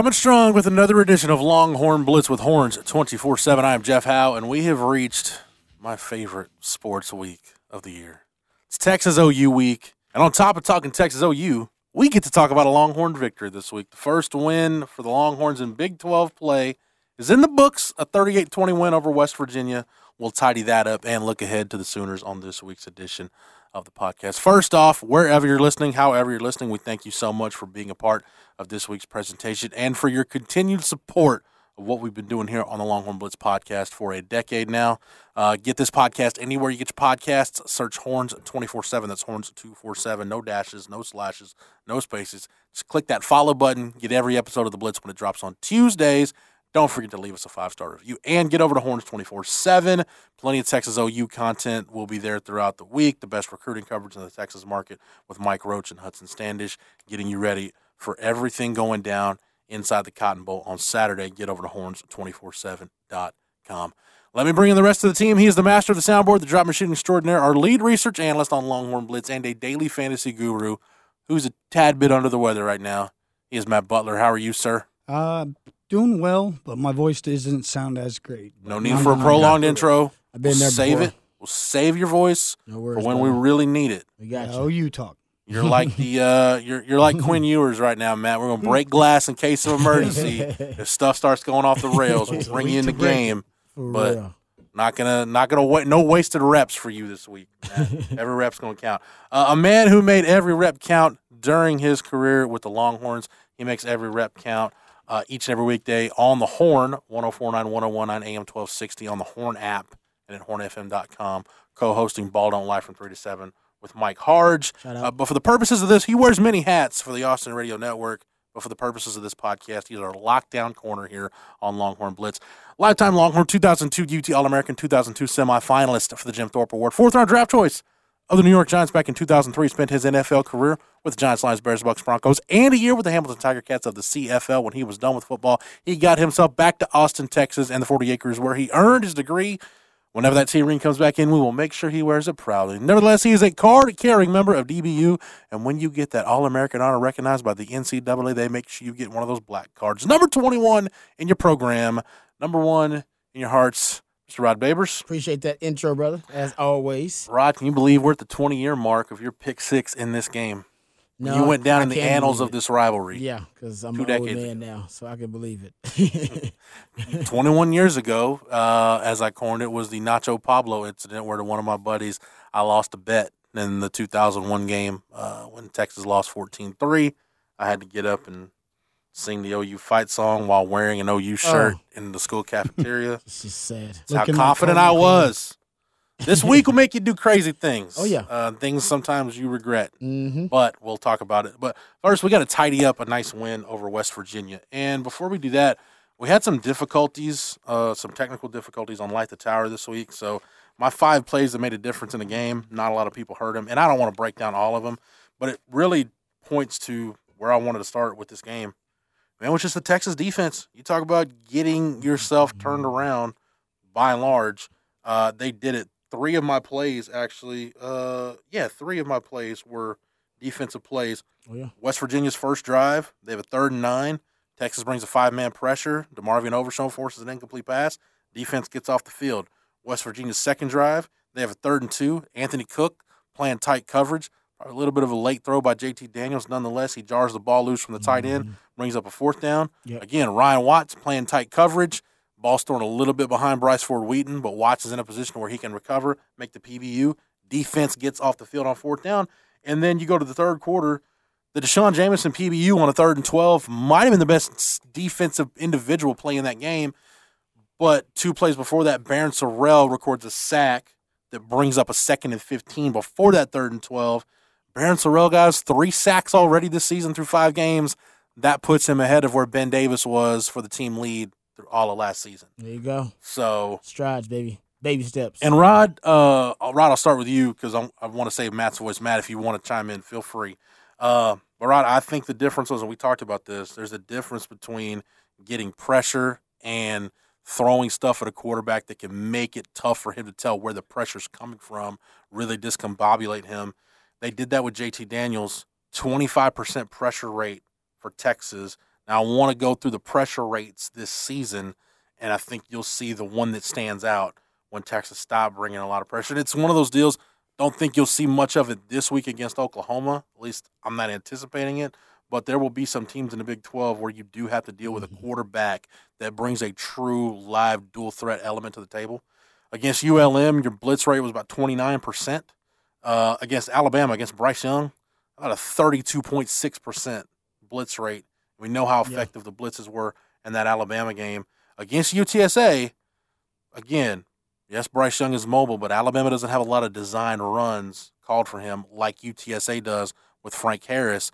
Coming strong with another edition of Longhorn Blitz with Horns 24 7. I am Jeff Howe, and we have reached my favorite sports week of the year. It's Texas OU week. And on top of talking Texas OU, we get to talk about a Longhorn victory this week. The first win for the Longhorns in Big 12 play is in the books a 38 20 win over West Virginia. We'll tidy that up and look ahead to the Sooners on this week's edition of the podcast. First off, wherever you're listening, however you're listening, we thank you so much for being a part of this week's presentation and for your continued support of what we've been doing here on the Longhorn Blitz podcast for a decade now. Uh, get this podcast anywhere you get your podcasts. Search Horns 24 7. That's Horns 247. No dashes, no slashes, no spaces. Just click that follow button. Get every episode of the Blitz when it drops on Tuesdays. Don't forget to leave us a five star review and get over to Horns 24 7. Plenty of Texas OU content will be there throughout the week. The best recruiting coverage in the Texas market with Mike Roach and Hudson Standish getting you ready for everything going down inside the Cotton Bowl on Saturday. Get over to horns247.com. Let me bring in the rest of the team. He is the master of the soundboard, the drop machine extraordinaire, our lead research analyst on Longhorn Blitz, and a daily fantasy guru who's a tad bit under the weather right now. He is Matt Butler. How are you, sir? Uh, doing well, but my voice doesn't sound as great. No need I'm- for a I'm- prolonged intro. I've been we'll there save before. it. We'll save your voice No for worries. when we really need it. we got Oh, you. you talk. You're like the uh, you're you're like Quinn Ewers right now, Matt. We're gonna break glass in case of emergency. if stuff starts going off the rails, we'll bring you in the game. But- real. Not gonna not gonna wait. No wasted reps for you this week. Matt. every rep's gonna count. Uh, a man who made every rep count during his career with the Longhorns. He makes every rep count uh, each and every weekday on the Horn 1049 1019 AM 1260 on the Horn app and at hornfm.com. Co-hosting Ball Don't Lie from three to seven with Mike Harge. Uh, but for the purposes of this, he wears many hats for the Austin Radio Network. But for the purposes of this podcast, he's our lockdown corner here on Longhorn Blitz. Lifetime Longhorn 2002 UT All American 2002 semifinalist for the Jim Thorpe Award. Fourth round draft choice of the New York Giants back in 2003. Spent his NFL career with the Giants, Lions, Bears, Bucks, Broncos, and a year with the Hamilton Tiger Cats of the CFL. When he was done with football, he got himself back to Austin, Texas, and the 40 acres where he earned his degree. Whenever that T ring comes back in, we will make sure he wears it proudly. Nevertheless, he is a card carrying member of DBU, and when you get that All American honor recognized by the NCAA, they make sure you get one of those black cards. Number 21 in your program, number one in your hearts, Mr. Rod Babers. Appreciate that intro, brother. As always. Rod, can you believe we're at the 20 year mark of your pick six in this game? No, you went down I in the annals of this rivalry. Yeah, because I'm Two an old man now, so I can believe it. 21 years ago, uh, as I coined it, was the Nacho Pablo incident where to one of my buddies, I lost a bet in the 2001 game uh, when Texas lost 14 3. I had to get up and sing the OU fight song while wearing an OU shirt in the school cafeteria. it's just sad. That's how confident I was. This week will make you do crazy things. Oh, yeah. Uh, things sometimes you regret Mm-hmm. but we'll talk about it. But first, we got to tidy up a nice win over West Virginia. And before we do that, we had some difficulties, uh, some technical difficulties on Light the Tower this week. So my five plays that made a difference in the game, not a lot of people heard them, and I don't want to break down all of them, but it really points to where I wanted to start with this game. Man, which is the Texas defense. You talk about getting yourself turned around. By and large, uh, they did it. Three of my plays, actually, uh, yeah, three of my plays were defensive plays. Oh, yeah. West Virginia's first drive, they have a third and nine. Texas brings a five man pressure. DeMarvion Overshown forces an incomplete pass. Defense gets off the field. West Virginia's second drive, they have a third and two. Anthony Cook playing tight coverage. A little bit of a late throw by JT Daniels. Nonetheless, he jars the ball loose from the tight end, brings up a fourth down. Yep. Again, Ryan Watts playing tight coverage. Ball's thrown a little bit behind Bryce Ford Wheaton, but Watts is in a position where he can recover, make the PBU. Defense gets off the field on fourth down. And then you go to the third quarter, the D'Shawn Jamison PBU on a third and 12 might have been the best defensive individual play in that game. But two plays before that, Barryn Sorrell records a sack that brings up a second and 15 before that third and 12. Barryn Sorrell, guys, three sacks already this season through five games. That puts him ahead of where Ben Davis was for the team lead through all of last season. There you go. So, Strides, baby. Baby steps. and Rod, uh, Rod, I'll start with you because I want to save Matt's voice. Matt, if you want to chime in, feel free. Uh, but Rod, I think the difference was, and we talked about this. There's a difference between getting pressure and throwing stuff at a quarterback that can make it tough for him to tell where the pressure's coming from, really discombobulate him. They did that with JT Daniels, 25% pressure rate for Texas. Now, I want to go through the pressure rates this season, and I think you'll see the one that stands out when Texas stopped bringing a lot of pressure. And it's one of those deals, don't think you'll see much of it this week against Oklahoma. At least I'm not anticipating it. But there will be some teams in the Big 12 where you do have to deal with a quarterback that brings a true live dual threat element to the table. Against ULM, your blitz rate was about 29%. Uh, against Alabama, against Bryce Young, about a 32.6% blitz rate. We know how effective the blitzes were in that Alabama game. Against UTSA, again, yes, Bryce Young is mobile, but Alabama doesn't have a lot of design runs called for him like UTSA does with Frank Harris.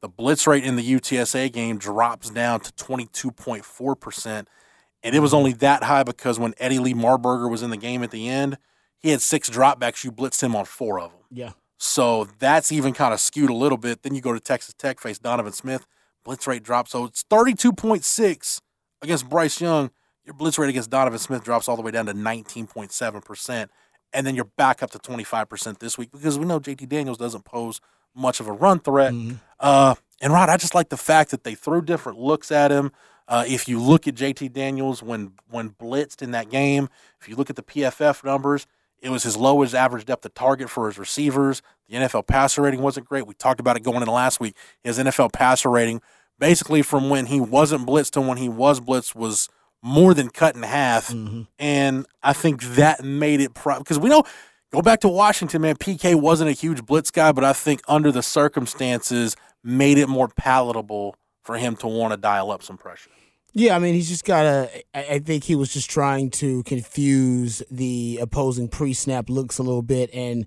The blitz rate in the UTSA game drops down to 22.4%. And it was mm-hmm. only that high because when Eddie Lee Marburger was in the game at the end, he had six dropbacks. You blitzed him on four of them. yeah. So that's even kind of skewed a little bit. Then you go to Texas Tech, face Donovan Smith, blitz rate drops. So it's 32.6 against Bryce Young. Your blitz rate against Donovan Smith drops all the way down to 19.7%. And then you're back up to 25% this week because we know JT Daniels doesn't pose much of a run threat. Uh, and Rod, I just like the fact that they threw different looks at him. Uh, if you look at JT Daniels when when blitzed in that game, if you look at the PFF numbers, it was his lowest average depth of target for his receivers. The NFL passer rating wasn't great. We talked about it going into last week. His NFL passer rating, basically from when he wasn't blitzed to when he was blitzed, was more than cut in half. Mm-hmm. And I think that made it because we know. Go back to Washington, man. PK wasn't a huge blitz guy, but I think under the circumstances, made it more palatable for him to want to dial up some pressure. Yeah, I mean, he's just got. I I think he was just trying to confuse the opposing pre snap looks a little bit. And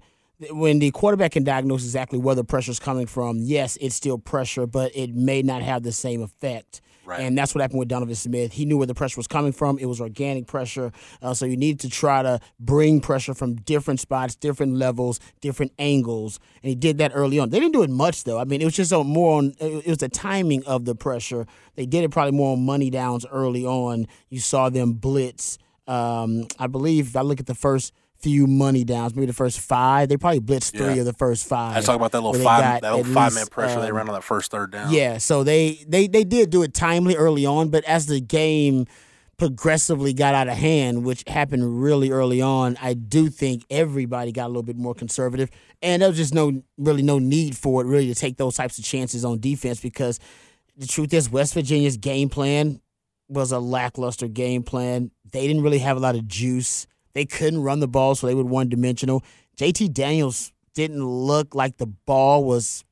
when the quarterback can diagnose exactly where the pressure is coming from, yes, it's still pressure, but it may not have the same effect. Right. And that's what happened with Donovan Smith. He knew where the pressure was coming from. It was organic pressure. Uh, so you need to try to bring pressure from different spots, different levels, different angles. And he did that early on. They didn't do it much, though. I mean, it was just a more on, it was the timing of the pressure. They did it probably more on money downs early on. You saw them blitz. Um, I believe if I look at the first few money downs, maybe the first five, they probably blitzed three Yeah. of the first five. I talk about that little five that little five minute pressure they um, ran on that first third down. yeah, so they they they did do it timely early on, but as the game progressively got out of hand, which happened really early on, I do think everybody got a little bit more conservative, and there was just no really no need for it really to take those types of chances on defense because the truth is West Virginia's game plan was a lackluster game plan. They didn't really have a lot of juice. They couldn't run the ball, so they were one dimensional. JT Daniels didn't look like the ball was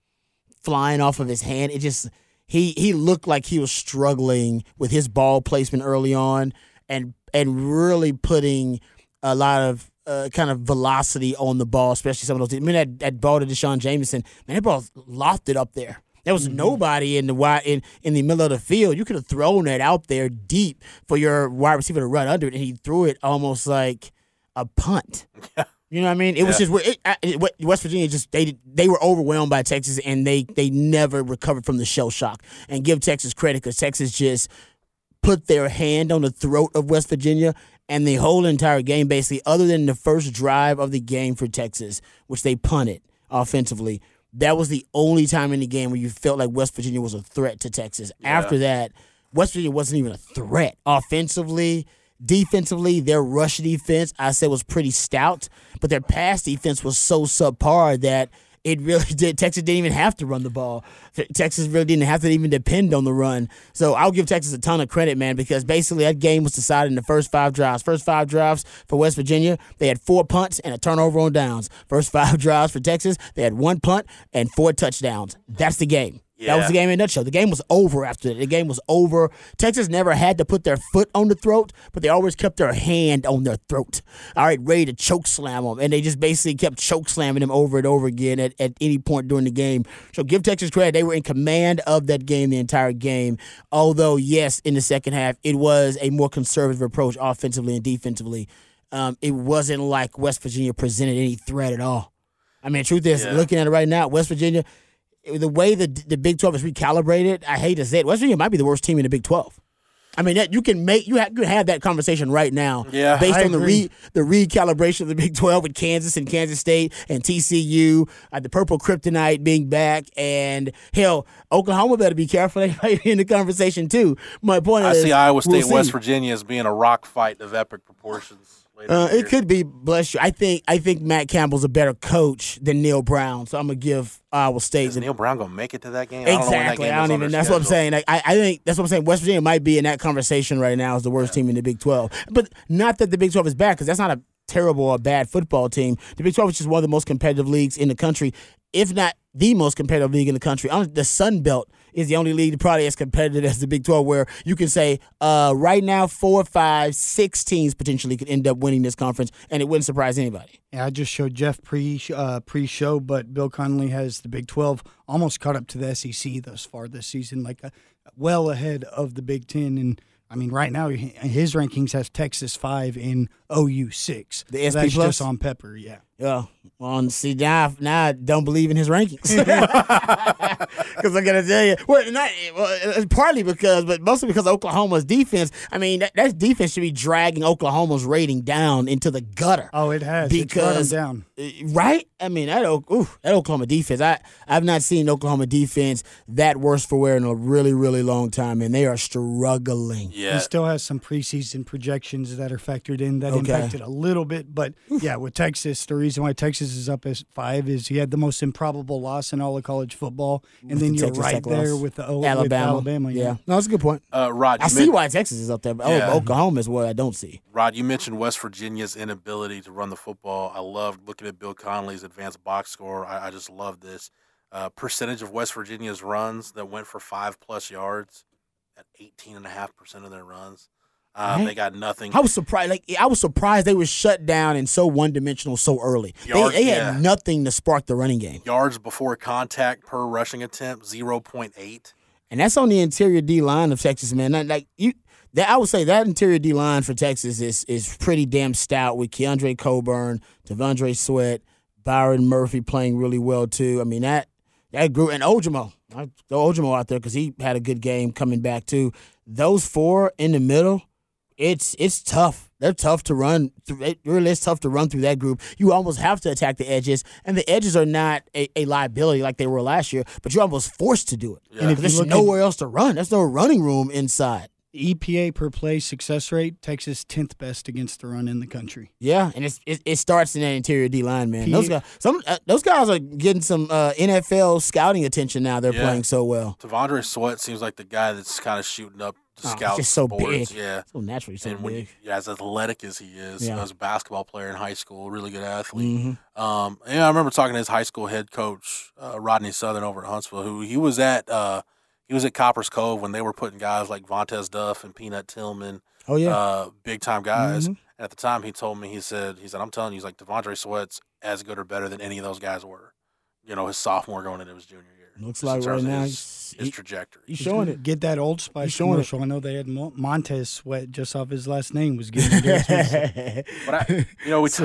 flying off of his hand. It just he he looked like he was struggling with his ball placement early on and and really putting a lot of uh, kind of velocity on the ball, especially some of those. I mean that, that ball to D'Shawn Jamison, man, that ball lofted up there. There was mm-hmm. nobody in the wide in, in the middle of the field. You could have thrown that out there deep for your wide receiver to run under it, and he threw it almost like a punt. You know what I mean? It was just it, it, West Virginia just they they were overwhelmed by Texas and they they never recovered from the shell shock. And give Texas credit because Texas just put their hand on the throat of West Virginia and the whole entire game basically other than the first drive of the game for Texas, which they punted offensively. That was the only time in the game where you felt like West Virginia was a threat to Texas. After that, West Virginia wasn't even a threat offensively. Defensively, their rush defense, I said, was pretty stout, but their pass defense was so subpar that it really did. Texas didn't even have to run the ball. Texas really didn't have to even depend on the run. So I'll give Texas a ton of credit, man, because basically that game was decided in the first five drives. First five drives for West Virginia, they had four punts and a turnover on downs. First five drives for Texas, they had one punt and four touchdowns. That's the game. That was the game in a nutshell. The game was over after that. The game was over. Texas never had to put their foot on the throat, but they always kept their hand on their throat. All right, ready to choke slam them. And they just basically kept choke slamming them over and over again at, at any point during the game. So give Texas credit. They were in command of that game the entire game. Although, yes, in the second half, it was a more conservative approach offensively and defensively. Um, it wasn't like West Virginia presented any threat at all. I mean, truth is, Yeah. looking at it right now, West Virginia, the way the the Big Twelve is recalibrated, I hate to say it, West Virginia might be the worst team in the Big Twelve. I mean, that you can make you have, you can have that conversation right now, Yeah, based I on the re, the recalibration of the Big Twelve with Kansas and Kansas State and TCU, uh, the Purple Kryptonite being back, and hell, Oklahoma better be careful they might be in the conversation too. My point I is, I see Iowa State we'll and West see. Virginia as being a rock fight of epic proportions. Uh, it could be. Bless you. I think I think Matt Campbell's a better coach than Neal Brown, so I'm gonna give Iowa State. Is Neal Brown gonna make it to that game? I don't know that Exactly. game I don't even. That's what I'm saying. Like, I, I think that's what I'm saying. West Virginia might be in that conversation right now as the worst team in the Big 12. But not that the Big 12 is bad, because that's not a terrible or bad football team. The Big 12 is just one of the most competitive leagues in the country, if not the most competitive league in the country. The Sun Belt is the only league probably as competitive as the Big 12, where you can say uh, right now four, five, six teams potentially could end up winning this conference, and it wouldn't surprise anybody. Yeah, I just showed Jeff pre uh, pre show, but Bill Connelly has the Big Twelve almost caught up to the SEC thus far this season, like uh, well ahead of the Big Ten. And I mean, right now his rankings has Texas five and OU six. The So SP that's plus? just on Pepper. Yeah. Yeah. Well, see now, now I don't believe in his rankings. Because I gotta tell you, well, not well, it's partly because, but mostly because Oklahoma's defense. I mean, that, that defense should be dragging Oklahoma's rating down into the gutter. Oh, it has. It's brought 'em because down. uh, right? I mean, that O- ooh, that Oklahoma defense. I I've not seen Oklahoma defense that worse for wear in a really really long time, and they are struggling. Yeah. He still has some preseason projections that are factored in that Okay. impacted a little bit. But yeah, with Texas, the reason why Texas is up as five is he had the most improbable loss in all of college football. And then The you're Texas right there loss. with the O Alabama. with Alabama. yeah. Yeah. no, that's a good point. uh, Rod. I you see why Texas is up there, but Yeah. Oklahoma is what I don't see. Rod, you mentioned West Virginia's inability to run the football. I love looking at Bill Connelly's advanced box score. I, I just love this uh, percentage of West Virginia's runs that went for five plus yards at 18.5% of their runs. Right. They got nothing. I was surprised. Like I was surprised they were shut down and so one dimensional so early. Yard- they they yeah. had nothing to spark the running game, yards before contact per rushing attempt 0.8. and that's on the interior D line of Texas, man. Like you, that I would say that interior D line for Texas is is pretty damn stout with Keondre Coburn, T'Vondre Sweat, Byron Murphy playing really well too. I mean that that group and Ojomo. I throw Ojomo out there because he had a good game coming back too. Those four in the middle, it's it's tough. They're tough to run. Through, it really is tough to run through that group. You almost have to attack the edges, and the edges are not a, a liability like they were last year. But you're almost forced to do it. Yeah. And if There's nowhere else to run. There's no running room inside. EPA per play success rate, Texas tenth best against the run in the country. Yeah, and it's, it it starts in that interior D line, man. P- Those guys, some uh, those guys are getting some uh, NFL scouting attention now. They're Yeah. playing so well. T'Vondre Sweat seems like the guy that's kind of shooting up the Oh, he's just so boards. big. Yeah. So naturally, so and when you, big. yeah, as athletic as he is, Yeah. as a basketball player in high school, really good athlete. Mhm. Um, yeah, I remember talking to his high school head coach, uh, Rodney Southern, over at Huntsville, who he was at. He was at Copperas Cove when they were putting guys like Vontez Duff and Peanut Tillman, Oh yeah, uh, big time guys. Mhm. And at the time, he told me, he said, he said, I'm telling you, he's like T'Vondre Sweat's as good or better than any of those guys were. You know, his sophomore going into his junior. Looks like right now his, he's- his he- trajectory. he's showing it. Get that Old Spice showing it. commercial. I know they had Montez Sweat just off his last name was getting good. But I, you know, we t-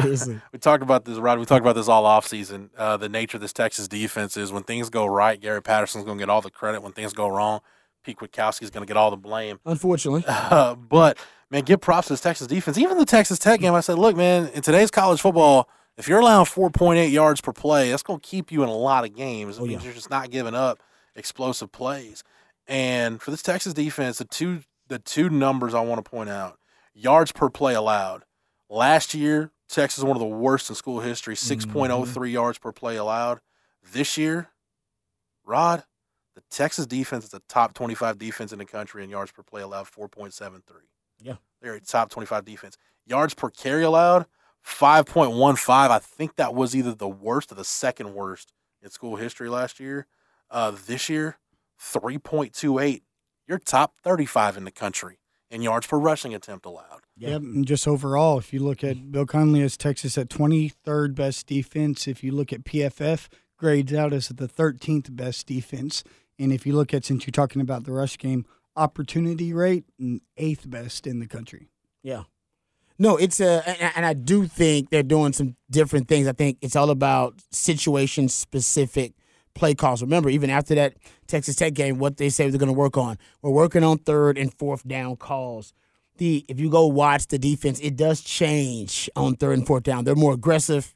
we talked about this, Rod. We talked about this all off season. Uh, the nature of this Texas defense is when things go right, Gary Patterson's going to get all the credit. When things go wrong, Pete Kwiatkowski's going to get all the blame. Unfortunately, Uh, but man, give props to this Texas defense. Even the Texas Tech game, I said, look, man, in today's college football, if you're allowing 4.8 yards per play, that's going to keep you in a lot of games. It Oh, means yeah. you're just not giving up explosive plays. And for this Texas defense, the two the two numbers I want to point out: yards per play allowed. Last year, Texas was one of the worst in school history, mm-hmm. 6.03 yards per play allowed. This year, Rod, the Texas defense is the top 25 defense in the country in yards per play allowed, 4.73. Yeah. They're a top 25 defense. Yards per carry allowed, 5.15. I think that was either the worst or the second worst in school history last year. Uh, this year, 3.28. You're top 35 in the country in yards per rushing attempt allowed. Yep, and just overall, if you look at Bill Connelly has Texas at 23rd best defense. If you look at PFF, grades out as the 13th best defense. And if you look at, since you're talking about the rush game, opportunity rate, eighth best in the country. Yeah. No, it's a, and, I do think they're doing some different things. I think it's all about situation specific play calls. Remember, even after that Texas Tech game, what they say they're going to work on. We're working on third and fourth down calls. The if you go watch the defense, it does change on third and fourth down. They're more aggressive.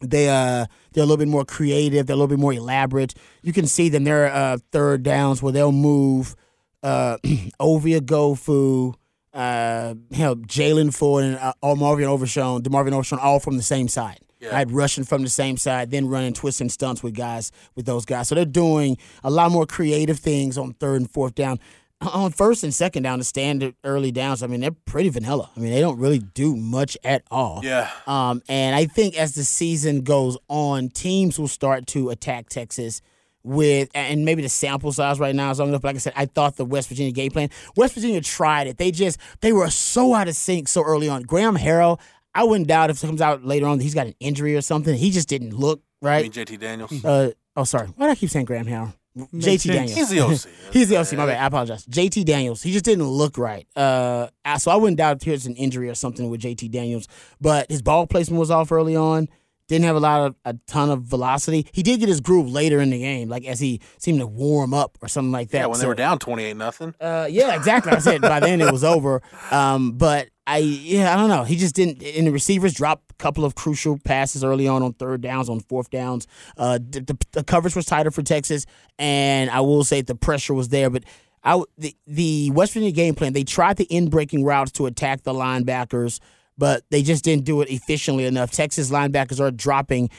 They uh they're a little bit more creative. They're a little bit more elaborate. You can see them. Their uh, third downs where they'll move uh, Ovie Oghoufo, uh, hell, Jaylan Ford, and uh, or Marvin Overshown, DeMarvion Overshown, all from the same side. Yeah. Right, rushing from the same side, then running twists and stunts with guys with those guys. So they're doing a lot more creative things on third and fourth down. On first and second down, the standard early downs, I mean, they're pretty vanilla. I mean, they don't really do much at all. Yeah. Um, and I think as the season goes on, teams will start to attack Texas with, and maybe the sample size right now is long enough. But like I said, I thought the West Virginia game plan, West Virginia tried it. They just, they were so out of sync so early on. Graham Harrell, I wouldn't doubt if it comes out later on that he's got an injury or something. He just didn't look I right. mean, JT Daniels. Uh, oh, sorry. Why do I keep saying Graham Harrell? JT sense. Daniels. He's the OC. He's the OC. My bad. I apologize. JT Daniels. He just didn't look right. Uh, so I wouldn't doubt if there's an injury or something with JT Daniels. But his ball placement was off early on. Didn't have a lot of a ton of velocity. He did get his groove later in the game, like as he seemed to warm up or something like that. Yeah, when they were down 28 nothing. uh, yeah, exactly. I said by then it was over. Um, but I, yeah, I don't know. He just didn't. And the receivers dropped a couple of crucial passes early on on third downs, on fourth downs. Uh, the, the, the coverage was tighter for Texas, and I will say the pressure was there. But I, the the West Virginia game plan, they tried the in breaking routes to attack the linebackers. But they just didn't do it efficiently enough. Texas linebackers are dropping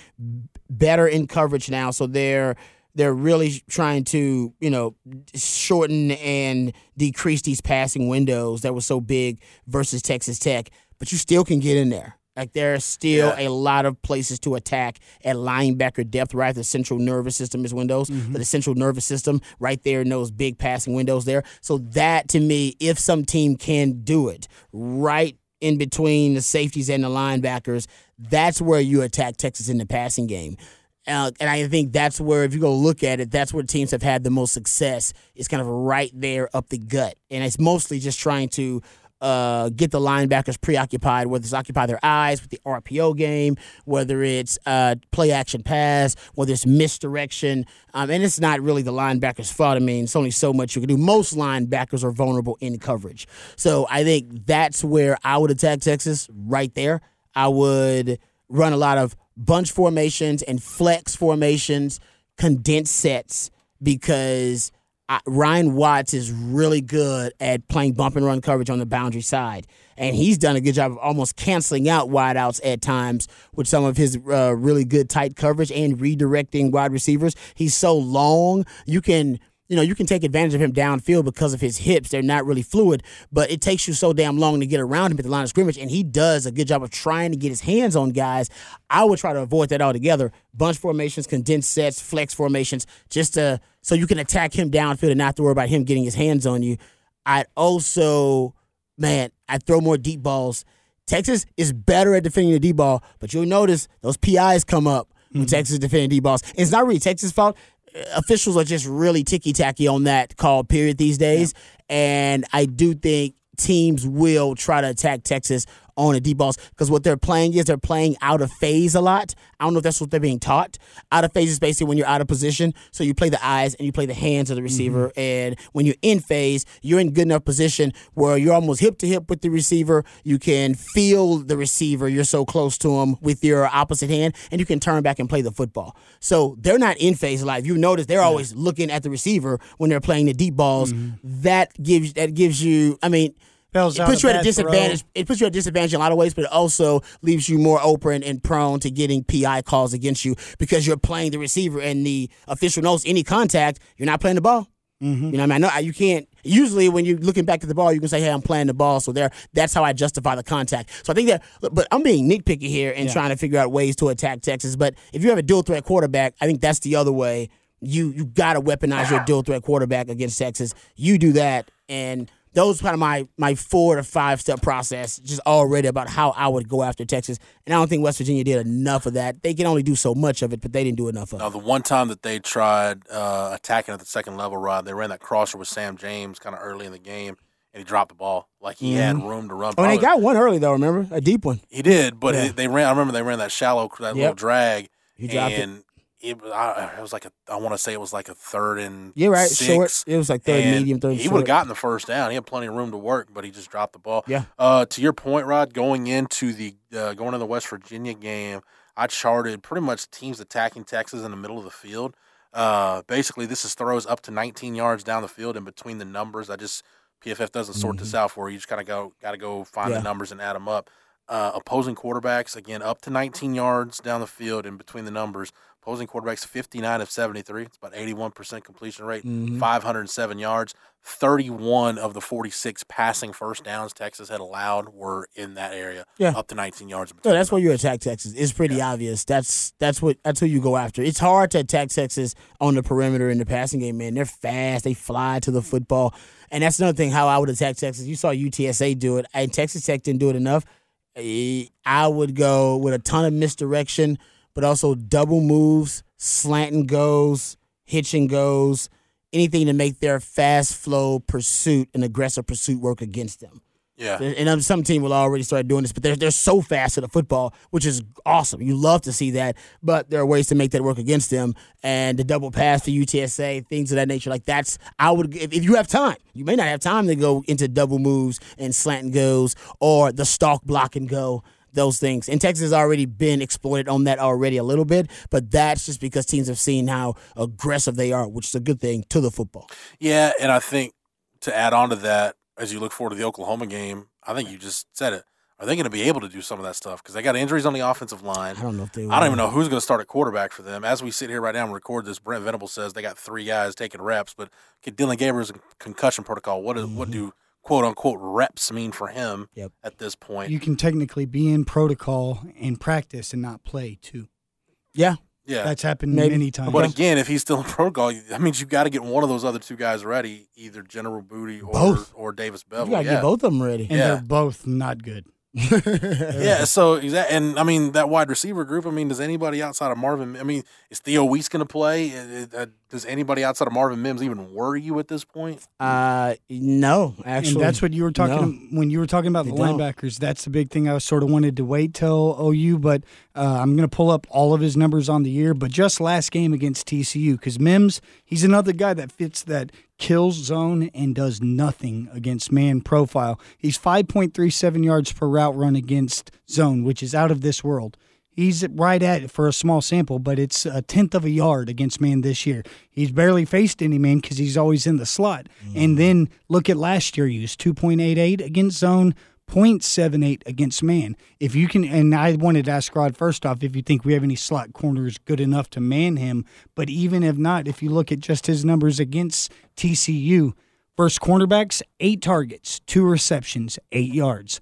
better in coverage now, so they're they're really trying to you know shorten and decrease these passing windows that were so big versus Texas Tech. But you still can get in there. Like there are still Yeah. a lot of places to attack at linebacker depth, right? The central nervous system is windows, but mm-hmm. the central nervous system right there in those big passing windows there. So that to me, if some team can do it right in between the safeties and the linebackers, that's where you attack Texas in the passing game. Uh, and I think that's where, if you go look at it, that's where teams have had the most success. It's kind of right there up the gut. And it's mostly just trying to uh, get the linebackers preoccupied, whether it's occupy their eyes with the RPO game, whether it's uh, play action pass, whether it's misdirection. Um, and it's not really the linebackers' fault. I mean, it's only so much you can do. Most linebackers are vulnerable in coverage. So I think that's where I would attack Texas right there. I would run a lot of bunch formations and flex formations, condensed sets, because Ryan Watts is really good at playing bump and run coverage on the boundary side. And he's done a good job of almost canceling out wideouts at times with some of his uh, really good tight coverage and redirecting wide receivers. He's so long, you can you know, you can take advantage of him downfield because of his hips. They're not really fluid, but it takes you so damn long to get around him at the line of scrimmage, and he does a good job of trying to get his hands on guys. I would try to avoid that altogether. Bunch formations, condensed sets, flex formations, just to so you can attack him downfield and not have to worry about him getting his hands on you. I'd also, man, I'd throw more deep balls. Texas is better at defending the deep ball, but you'll notice those PIs come up when mm-hmm. Texas is defending deep balls. It's not really Texas' fault officials are just really ticky tacky on that call period these days. And I do think teams will try to attack Texas on the deep balls because what they're playing is they're playing out of phase a lot. I don't know if that's what they're being taught. Out of phase is basically when you're out of position. So you play the eyes and you play the hands of the receiver. Mm-hmm. And when you're in phase, you're in good enough position where you're almost hip to hip with the receiver. You can feel the receiver. You're so close to him with your opposite hand, and you can turn back and play the football. So they're not in phase a lot. If you notice, they're always looking at the receiver when they're playing the deep balls. Mm-hmm. That gives that gives you. I mean it puts you at a disadvantage. It puts you at a disadvantage in a lot of ways, but it also leaves you more open and prone to getting PI calls against you because you're playing the receiver and the official knows any contact, you're not playing the ball. Mm-hmm. You know, what I mean, I know you can't. Usually, when you're looking back at the ball, you can say, "Hey, I'm playing the ball." So there, that's how I justify the contact. So I think that, but I'm being nitpicky here and Yeah. trying to figure out ways to attack Texas. But if you have a dual threat quarterback, I think that's the other way. You you got to weaponize your dual threat quarterback against Texas. You do that, and those kind of my my four to five step process just already about how I would go after Texas. And I don't think West Virginia did enough of that. They can only do so much of it, but they didn't do enough of it. Now, the one time that they tried uh, attacking at the second level, Rod, they ran that crosser with Sam James kind of early in the game, and he dropped the ball. Like he had room to run. Oh, and they got one early though. Remember a deep one. He did, but Yeah. it- they ran. I remember they ran that shallow, that little drag, He dropped and it. Was- I, it was like a. I want to say it was like a third and You're right. six, Short. It was like third and medium, third He would have gotten the first down. He had plenty of room to work, but he just dropped the ball. Yeah. Uh, to your point, Rod, going into the uh, going into the West Virginia game, I charted pretty much teams attacking Texas in the middle of the field. Uh, basically, this is throws up to 19 yards down the field in between the numbers. I just PFF doesn't sort this out for you. You just kind of go got to go find Mm-hmm. Yeah. the numbers and add them up. Uh, opposing quarterbacks again up to 19 yards down the field in between the numbers. Opposing quarterbacks 59 of 73. It's about 81% completion rate. Mm-hmm. 507 yards. 31 of the 46 passing first downs Texas had allowed were in that area. Yeah. Up to 19 yards. No, that's where you attack Texas. It's pretty obvious. That's that's what that's who you go after. It's hard to attack Texas on the perimeter in the passing game, man. They're fast. They fly to the football, and that's another thing. How I would attack Texas. You saw UTSA do it, and Texas Tech didn't do it enough. Eh, I would go with a ton of misdirection, but also double moves, slanting goes, hitching goes, anything to make their fast flow pursuit and aggressive pursuit work against them. Yeah. And some team will already start doing this, but they're they're so fast at the football, which is awesome. You love to see that, but there are ways to make that work against them. And the double pass for UTSA, things of that nature, like that's I would if, if you have time, you may not have time to go into double moves and slant and goes or the stalk block and go. Those things. And Texas has already been exploited on that already a little bit, but that's just because teams have seen how aggressive they are, which is a good thing to the football. Yeah, and I think to add on to that, as you look forward to the Oklahoma game, I think you just said it. Are they going to be able to do some of that stuff? Because they got injuries on the offensive line. I don't know if they I don't even know who's going to start at quarterback for them. As we sit here right now and record this, Brent Venable says they got three guys taking reps, but Dillon Gabriel's concussion protocol. What is, what mm-hmm. do quote unquote reps mean for him. Yep. at this point? You can technically be in protocol and practice and not play too. Yeah. yeah, That's happened Maybe. many times. But again, if he's still in protocol, that means you've got to get one of those other two guys ready, either General Booty or Both. or Davis Beville. You gotta yeah. get both of them ready. and yeah. they're both not good. Yeah, so exact, and I mean that wide receiver group. I mean, does anybody outside of Marvin? I mean, is Theo Wease going to play? Does anybody outside of Marvin Mims even worry you at this point? Uh, no, actually, and that's what you were talking when you were talking about They the don't. linebackers. That's the big thing. I sort of wanted to wait till OU, but uh, I'm going to pull up all of his numbers on the year. But just last game against TCU, because Mims, he's another guy that fits that kills zone and does nothing against man profile. He's 5.37 yards per route run against zone, which is out of this world. He's right at it for a small sample, but it's a tenth of a yard against man this year. He's barely faced any man because he's always in the slot. And mm. then look at last year, he was 2.88 against zone, 0.78 against man. If you can, and I wanted to ask Rod first off if you think we have any slot corners good enough to man him. But even if not, if you look at just his numbers against TCU, first cornerbacks, eight targets, two receptions, eight yards.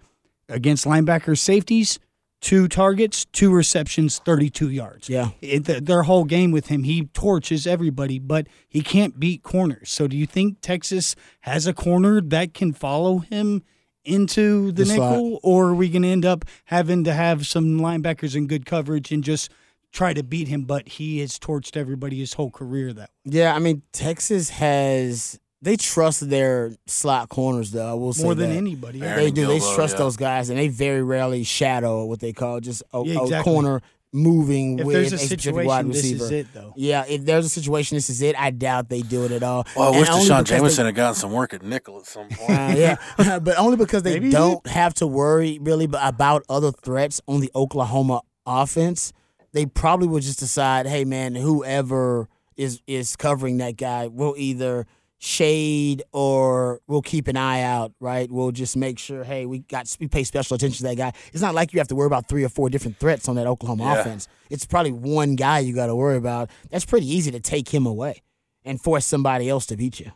Against linebackers, safeties, two targets, two receptions, 32 yards. Yeah. It, th- their whole game with him, he torches everybody, but he can't beat corners. So do you think Texas has a corner that can follow him into the, The slot. nickel, or are we going to end up having to have some linebackers in good coverage and just try to beat him? But he has torched everybody his whole career that way. Yeah, I mean Texas has they trust their slot corners though. I will say more than that. anybody. Aaron They do. They trust yeah. those guys, and they very rarely shadow what they call just a, Yeah, a corner moving If with there's a specific wide situation, this receiver. is it, though. Yeah, if there's a situation, this is it. I doubt they do it at all. Well, I And wish only Deshaun because they- Jameson had gotten some work at nickel at some point. Uh, yeah, but only because they Maybe don't have to worry really b- about other threats on the Oklahoma offense. They probably would just decide, hey man, whoever is is covering that guy will either shade or we'll keep an eye out, right? We'll just make sure, hey, we got we pay special attention to that guy. It's not like you have to worry about three or four different threats on that Oklahoma Yeah. offense. It's probably one guy you got to worry about. That's pretty easy to take him away and force somebody else to beat you.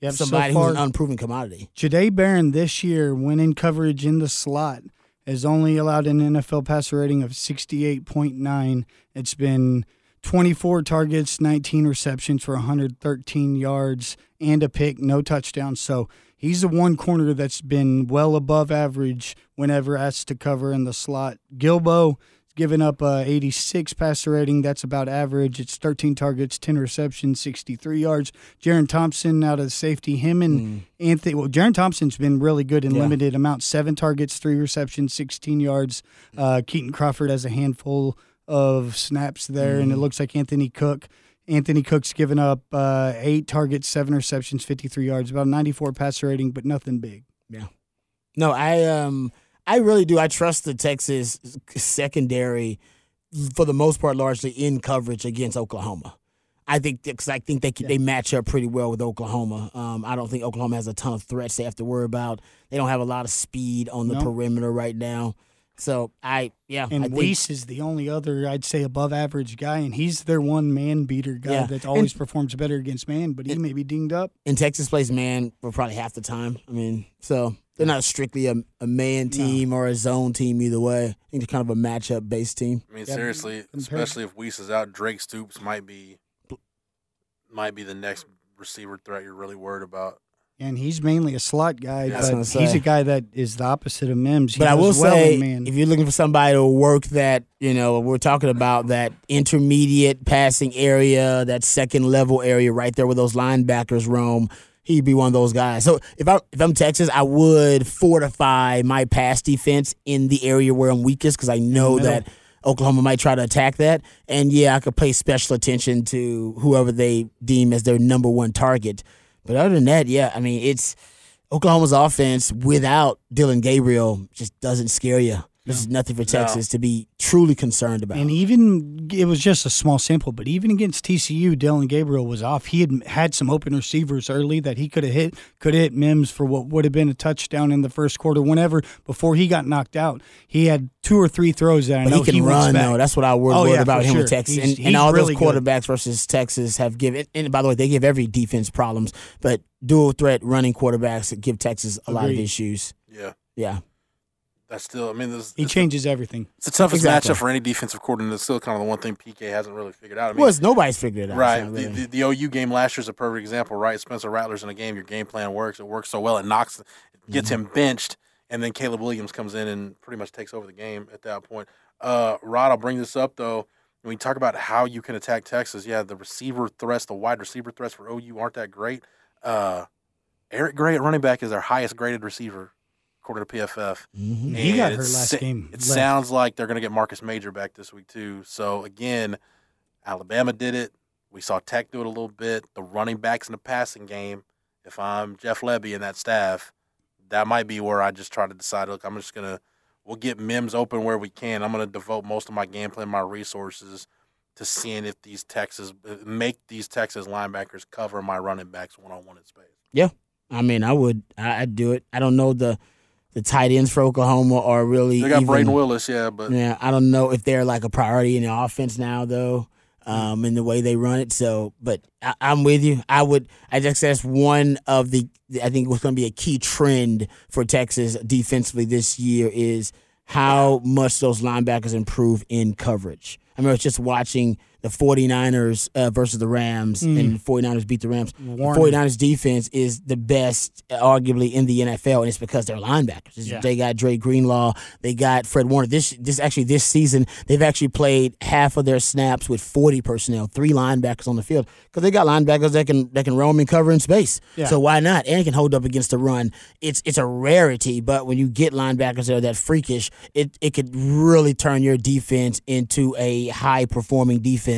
Yep, so somebody far- who's an unproven commodity. Jahdae Barron this year, when in coverage in the slot, has only allowed an NFL passer rating of 68.9. It's been 24 targets, 19 receptions for 113 yards and a pick, no touchdowns. So he's the one corner that's been well above average whenever asked to cover in the slot. Gilbo given up a 86 passer rating. That's about average. It's 13 targets, 10 receptions, 63 yards. Jerrin Thompson out of safety. Him and Anthony. Well, Jerrin Thompson's been really good in Yeah. limited amount. Seven targets, three receptions, 16 yards. Uh, Kitan Crawford has a handful of snaps there, and it looks like Anthony Cook. Anthony Cook's given up uh, eight targets, seven receptions, 53 yards, about a 94 passer rating, but nothing big. Yeah. No, I um I really do. I trust the Texas secondary for the most part, largely in coverage against Oklahoma. I think because I think they can, they match up pretty well with Oklahoma. Um, I don't think Oklahoma has a ton of threats they have to worry about. They don't have a lot of speed on the perimeter right now. So I yeah, And I think, Wease is the only other, I'd say, above average guy, and he's their one man beater guy Yeah. that always And- performs better against man, but he may be dinged up. and Texas plays man for probably half the time. I mean, so they're not strictly a, a man team or a zone team either way. I think they're kind of a matchup based team. I mean, Yeah, seriously, especially if Wease is out, Drake Stoops might be might be the next receiver threat you're really worried about. And he's mainly a slot guy, Yeah, but he's a guy that is the opposite of Mims. He But I will well say, man. if you're looking for somebody to work that, you know, we're talking about that intermediate passing area, that second level area right there where those linebackers roam. He'd be one of those guys. So if I if I'm Texas, I would fortify my pass defense in the area where I'm weakest because I know that Oklahoma might try to attack that. And yeah, I could pay special attention to whoever they deem as their number one target. But other than that, yeah, I mean it's Oklahoma's offense without Dillon Gabriel just doesn't scare you. This is nothing for Texas to be truly concerned about. And even it was just a small sample, but even against TCU, Dillon Gabriel was off. He had had some open receivers early that he could have hit, could have hit Mims for what would have been a touchdown in the first quarter. Whenever before he got knocked out, he had two or three throws that I but know he can wants run back. though. That's what I worry Oh, worried yeah, about for him with. Texas. He's- and, he's and all really those good. quarterbacks versus Texas have given. And by the way, they give every defense problems, but dual threat running quarterbacks give Texas a lot of issues. Yeah, Yeah. That's still. I mean, this, He it's, changes everything. it's the toughest Exactly. matchup for any defensive coordinator. It's still kind of the one thing PK hasn't really figured out. I mean, well, nobody's figured it out. Right. Not The, the, the OU game last year is a perfect example, right? Spencer Rattler's in a game. Your game plan works. It works so well. It knocks, it gets Mm-hmm. him benched, and then Caleb Williams comes in and pretty much takes over the game at that point. Uh, Rod, I'll bring this up though. When we talk about how you can attack Texas, yeah, the receiver threats, the wide receiver threats for OU aren't that great. Uh, Eric Gray at running back is their highest graded receiver, according to PFF. Mhm. He got hurt last sa- game. It Left. sounds like they're going to get Marcus Major back this week too. So again, Alabama did it. We saw Tech do it a little bit. The running backs in the passing game. If I'm Jeff Lebby and that staff, that might be where I just try to decide. Look, I'm just gonna we'll get Mims open where we can. I'm gonna devote most of my game plan, my resources to seeing if these Texas make these Texas linebackers cover my running backs one on one in space. Yeah, I mean, I would. I'd do it. I don't know the the tight ends for Oklahoma are really. They got even, Brayden Willis, yeah, but Yeah, I don't know if they're like a priority in the offense now, though, um, in the way they run it. So, but I, I'm with you. I would. I just that's one of the. I think what's going to be a key trend for Texas defensively this year is how much those linebackers improve in coverage. I remember just watching the 49ers uh, versus the Rams, and the 49ers beat the Rams. The 49ers defense is the best, uh, arguably, in the NFL, and it's because they're linebackers. Yeah. They got Dre Greenlaw, they got Fred Warner. This, this actually, this season, they've actually played half of their snaps with 40 personnel, three linebackers on the field, because they got linebackers that can that can roam and cover in space. Yeah. So why not? And it can hold up against the run. It's it's a rarity, but when you get linebackers that are that freakish, it it could really turn your defense into a high performing defense.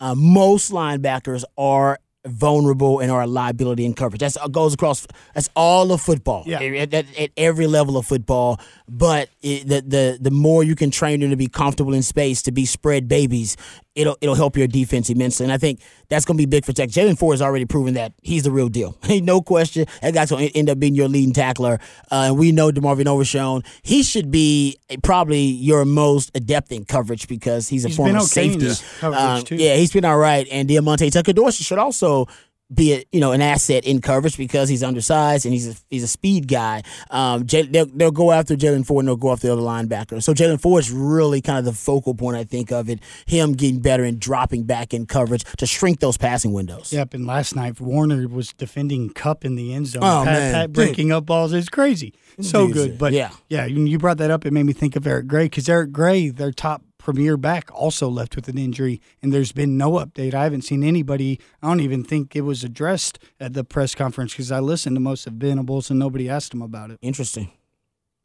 Uh, most linebackers are vulnerable and are a liability in coverage. That's goes across. That's all of football. Yeah. At, at- at every level of football. But it, the the the more you can train them to be comfortable in space, to be spread babies, it'll it'll help your defense immensely. And I think that's going to be big for Tech. Jaylan Ford has already proven that he's the real deal. No question. That guy's going to end up being your leading tackler. Uh, and we know DeMarvion Overshown. He should be probably your most adept in coverage because he's a He's former okay safety. Um. Yeah, he's been all right. And Diamante Tucker Dorsey should also be a, you know an asset in coverage because he's undersized and he's a, he's a speed guy. Um, they'll, they'll go after Jaylan Ford and they'll go after the other linebacker. So Jaylan Ford is really kind of the focal point I think of it. Him getting better and dropping back in coverage to shrink those passing windows. Yep, and last night Warner was defending Kupp in the end zone. Oh, Pat, man. Pat breaking up balls is crazy. So Dude's good. But Yeah. yeah, you you brought that up. It made me think of Eric Gray because Eric Gray, their top premier back, also left with an injury, and there's been no update. I haven't seen anybody. I don't even think it was addressed at the press conference because I listened to most of Venables and nobody asked him about it. Interesting.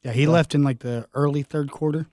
Yeah, he left in like the early third quarter.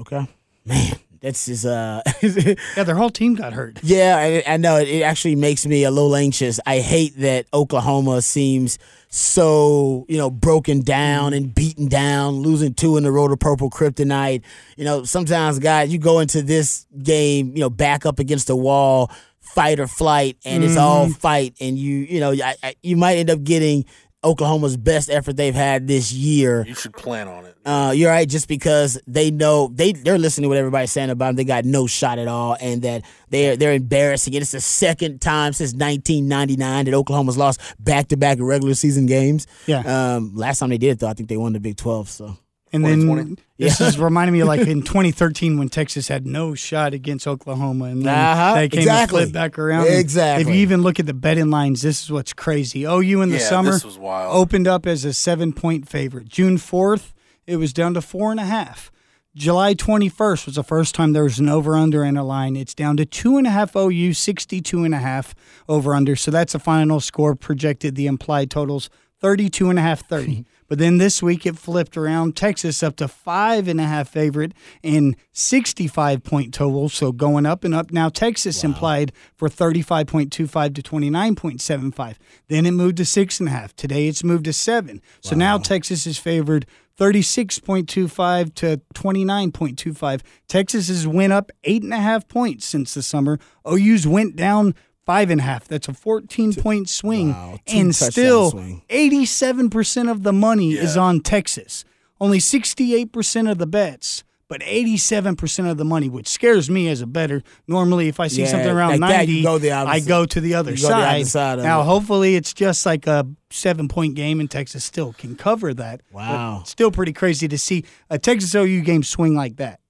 Okay, man, that's just uh. Yeah, their whole team got hurt. Yeah, I, I know. It, it actually makes me a little anxious. I hate that Oklahoma seems so, you know, broken down and beaten down, losing two in the row to Purple Kryptonite. You know, sometimes, guys, you go into this game, you know, back up against the wall, fight or flight, and it's all fight. And you, you know, I, I, you might end up getting Oklahoma's best effort they've had this year. You should plan on it. Uh, you're right, just because they know they they're listening to what everybody's saying about them. They got no shot at all, and that they're they're embarrassing it. It's the second time since 1999 that Oklahoma's lost back to back regular season games. Yeah. Um, last time they did it, though, I think they won the Big 12. So And then 2020? this is reminding me like in 2013 when Texas had no shot against Oklahoma, and then Uh-huh, they came exactly. and flipped back around. Exactly. If you even look at the betting lines, this is what's crazy. OU in the Yeah, summer this was wild. opened up as a seven point favorite. June 4th, it was down to four and a half. July 21st was the first time there was an over under and a line. It's down to two and a half OU, 62 and a half over under. So that's the final score projected. The implied totals 32 and a half, 30. but then this week it flipped around. Texas up to five and a half favorite and 65 point total. So going up and up. Now Texas implied for 35.25 to 29.75. Then it moved to six and a half. Today it's moved to seven. So now Texas is favored 36.25 to 29.25. Texas has went up eight and a half points since the summer. OU's went down five and a half. That's a 14 point swing. Wow, and still, swing. 87% of the money is on Texas. Only 68% of the bets. But 87% of the money, which scares me as a better. Normally, if I see Yeah, something around like 90, you go the I go to the other You go the side. other side of now, it. hopefully, it's just like a seven point game, and Texas still can cover that. But Wow. still pretty crazy to see a Texas OU game swing like that.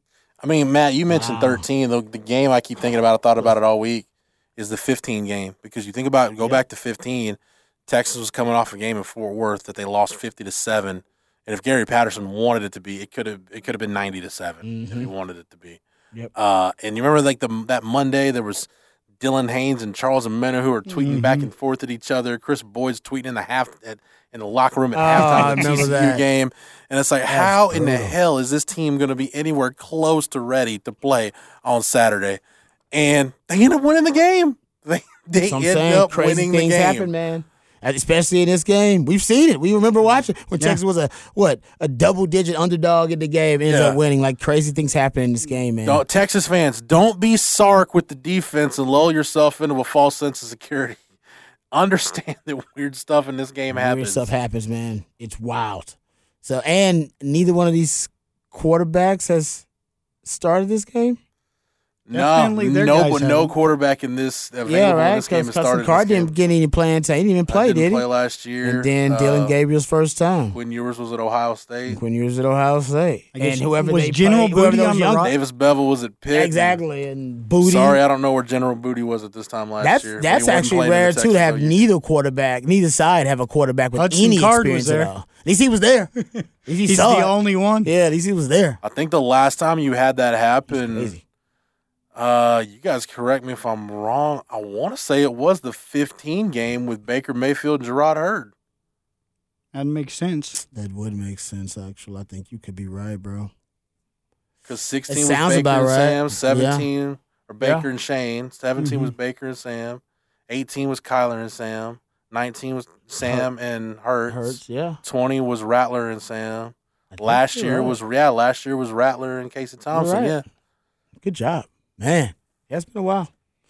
I mean, Matt, you mentioned 13. The, the game I keep thinking about, I thought about it all week, is the 15 game. Because you think about, go back to 15, Texas was coming off a game in Fort Worth that they lost 50 to 7. And if Gary Patterson wanted it to be, it could have it could have been 90 to 7 if he mm-hmm. wanted it to be. Yep. Uh, and you remember like the that Monday there was Dylan Haines and Charles Amena who were tweeting mm-hmm. back and forth at each other. Chris Boyd's tweeting in the half at, in the locker room at Oh, I halftime of the TCU that. game, and it's like, how in the hell is this team going to be anywhere close to ready to play on Saturday? And they end up winning the game. They they end up crazy winning the things game. happen, man. Especially in this game, we've seen it. We remember watching when Yeah. Texas was a what a double digit underdog in the game, ends Yeah. up winning. Like crazy things happen in this game, man. Don't, Texas fans, don't be Sark with the defense and lull yourself into a false sense of security. Understand that weird stuff in this game Weird happens. stuff happens, man. It's wild. So, and neither one of these quarterbacks has started this game. No, their no, guys no quarterback in this available yeah, right. this game Because has started. Card this didn't game. get any playing time. He didn't even play, didn't did he? play last year. And then Uh, Dillon Gabriel's first time. Quinn Ewers was at Ohio State. When you was at Ohio State, and whoever was they General played, Booty on the young- rock? Davis Beville was at Pitt. exactly, and Booty. Sorry, I don't know where General Booty was at this time last That's year. that's actually playing in the rare too to have neither quarterback, neither side have a quarterback with Hudson any Card was experience there. at all. At least he was there. At least he He's the only one. Yeah, at least he was there. I think the last time you had that happen, Crazy. Uh, you guys correct me if I'm wrong. I want to say it was the 15 game with Baker Mayfield and Jerrod Heard. That makes sense. That would make sense. Actually, I think you could be right, bro. Because 16 It was sounds Baker about and right. Sam, 17 or Baker Yeah. and Shane, 17 was Mhm. Baker and Sam, 18 was Kyler and Sam, 19 was Sam and Hurts, Hurts, yeah. 20 was Rattler and Sam. I Last year right. was yeah, last year was Rattler and Casey Thompson. right. Yeah, good job, man. Yeah, it's been a while.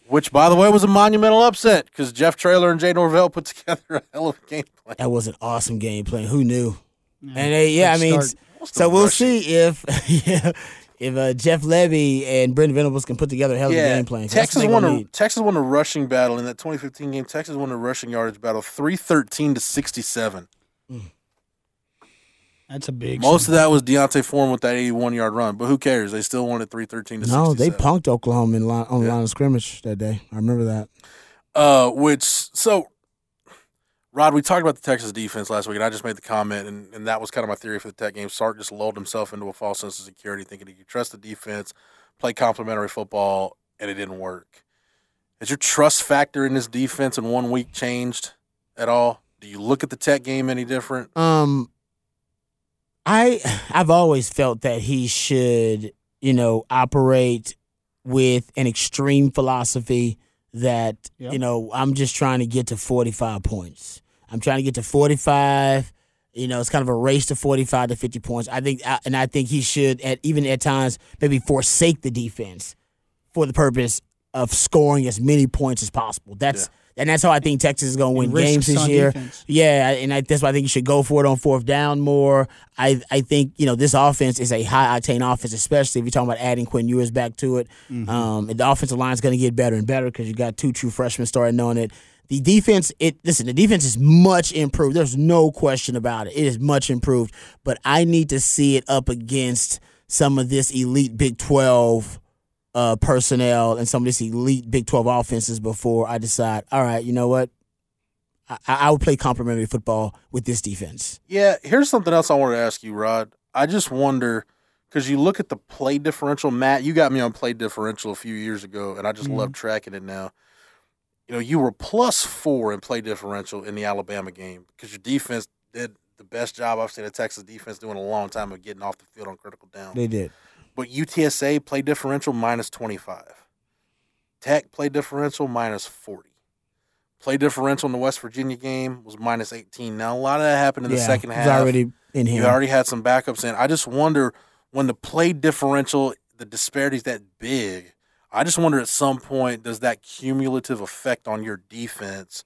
which, by the way, was a monumental upset because Jeff Traylor and Jay Norvell put together a hell of a game plan. That was an awesome game plan. Who knew? and they, yeah, I mean, start. so we'll see if yeah, if uh, Jeff Lebby and Brendan Venables can put together a hell of a game plan. Texas won a need. Texas won a rushing battle in that 2015 game. Texas won a rushing yardage battle, 313 to 67. That's a big. Most of that was D'Onta Foreman with that 81 yard run, but who cares? They still won it 313 to No, they punked Oklahoma in line, on the line of scrimmage that day. I remember that. Uh, which so, Rod, we talked about the Texas defense last week, and I just made the comment, and, and that was kind of my theory for the Tech game. Sark just lulled himself into a false sense of security, thinking he could trust the defense, play complementary football, and it didn't work. Has your trust factor in this defense in one week changed at all? Do you look at the Tech game any different? Um, I I've always felt that he should, you know, operate with an extreme philosophy that Yep. you know I'm just trying to get to 45 points. I'm trying to get to 45. You know, it's kind of a race to 45 to 50 points. I think, and I think he should, at even at times, maybe forsake the defense for the purpose of scoring as many points as possible. That's and that's how I think Texas is going to win games this year. defense. Yeah, and I, that's why I think you should go for it on fourth down more. I I think you know this offense is a high octane offense, especially if you're talking about adding Quinn Ewers back to it. Um, and the offensive line is going to get better and better because you got two true freshmen starting on it. The defense, it listen, the defense is much improved. There's no question about it. It is much improved, but I need to see it up against some of this elite Big Twelve uh, personnel and some of this elite Big 12 offenses before I decide, all right, you know what? I, I would play complementary football with this defense. Yeah, here's something else I wanted to ask you, Rod. I just wonder because you look at the play differential, Matt. You got me on play differential a few years ago, and I just love tracking it now. You know, you were plus four in play differential in the Alabama game because your defense did the best job I've seen a Texas defense do in a long time of getting off the field on critical down. They did. But UTSA play differential minus 25. Tech play differential minus 40. Play differential in the West Virginia game was minus 18. Now, a lot of that happened in the yeah, second it's half. already in here. You already had some backups in. I just wonder when the play differential, the disparity's that big. I just wonder at some point does that cumulative effect on your defense?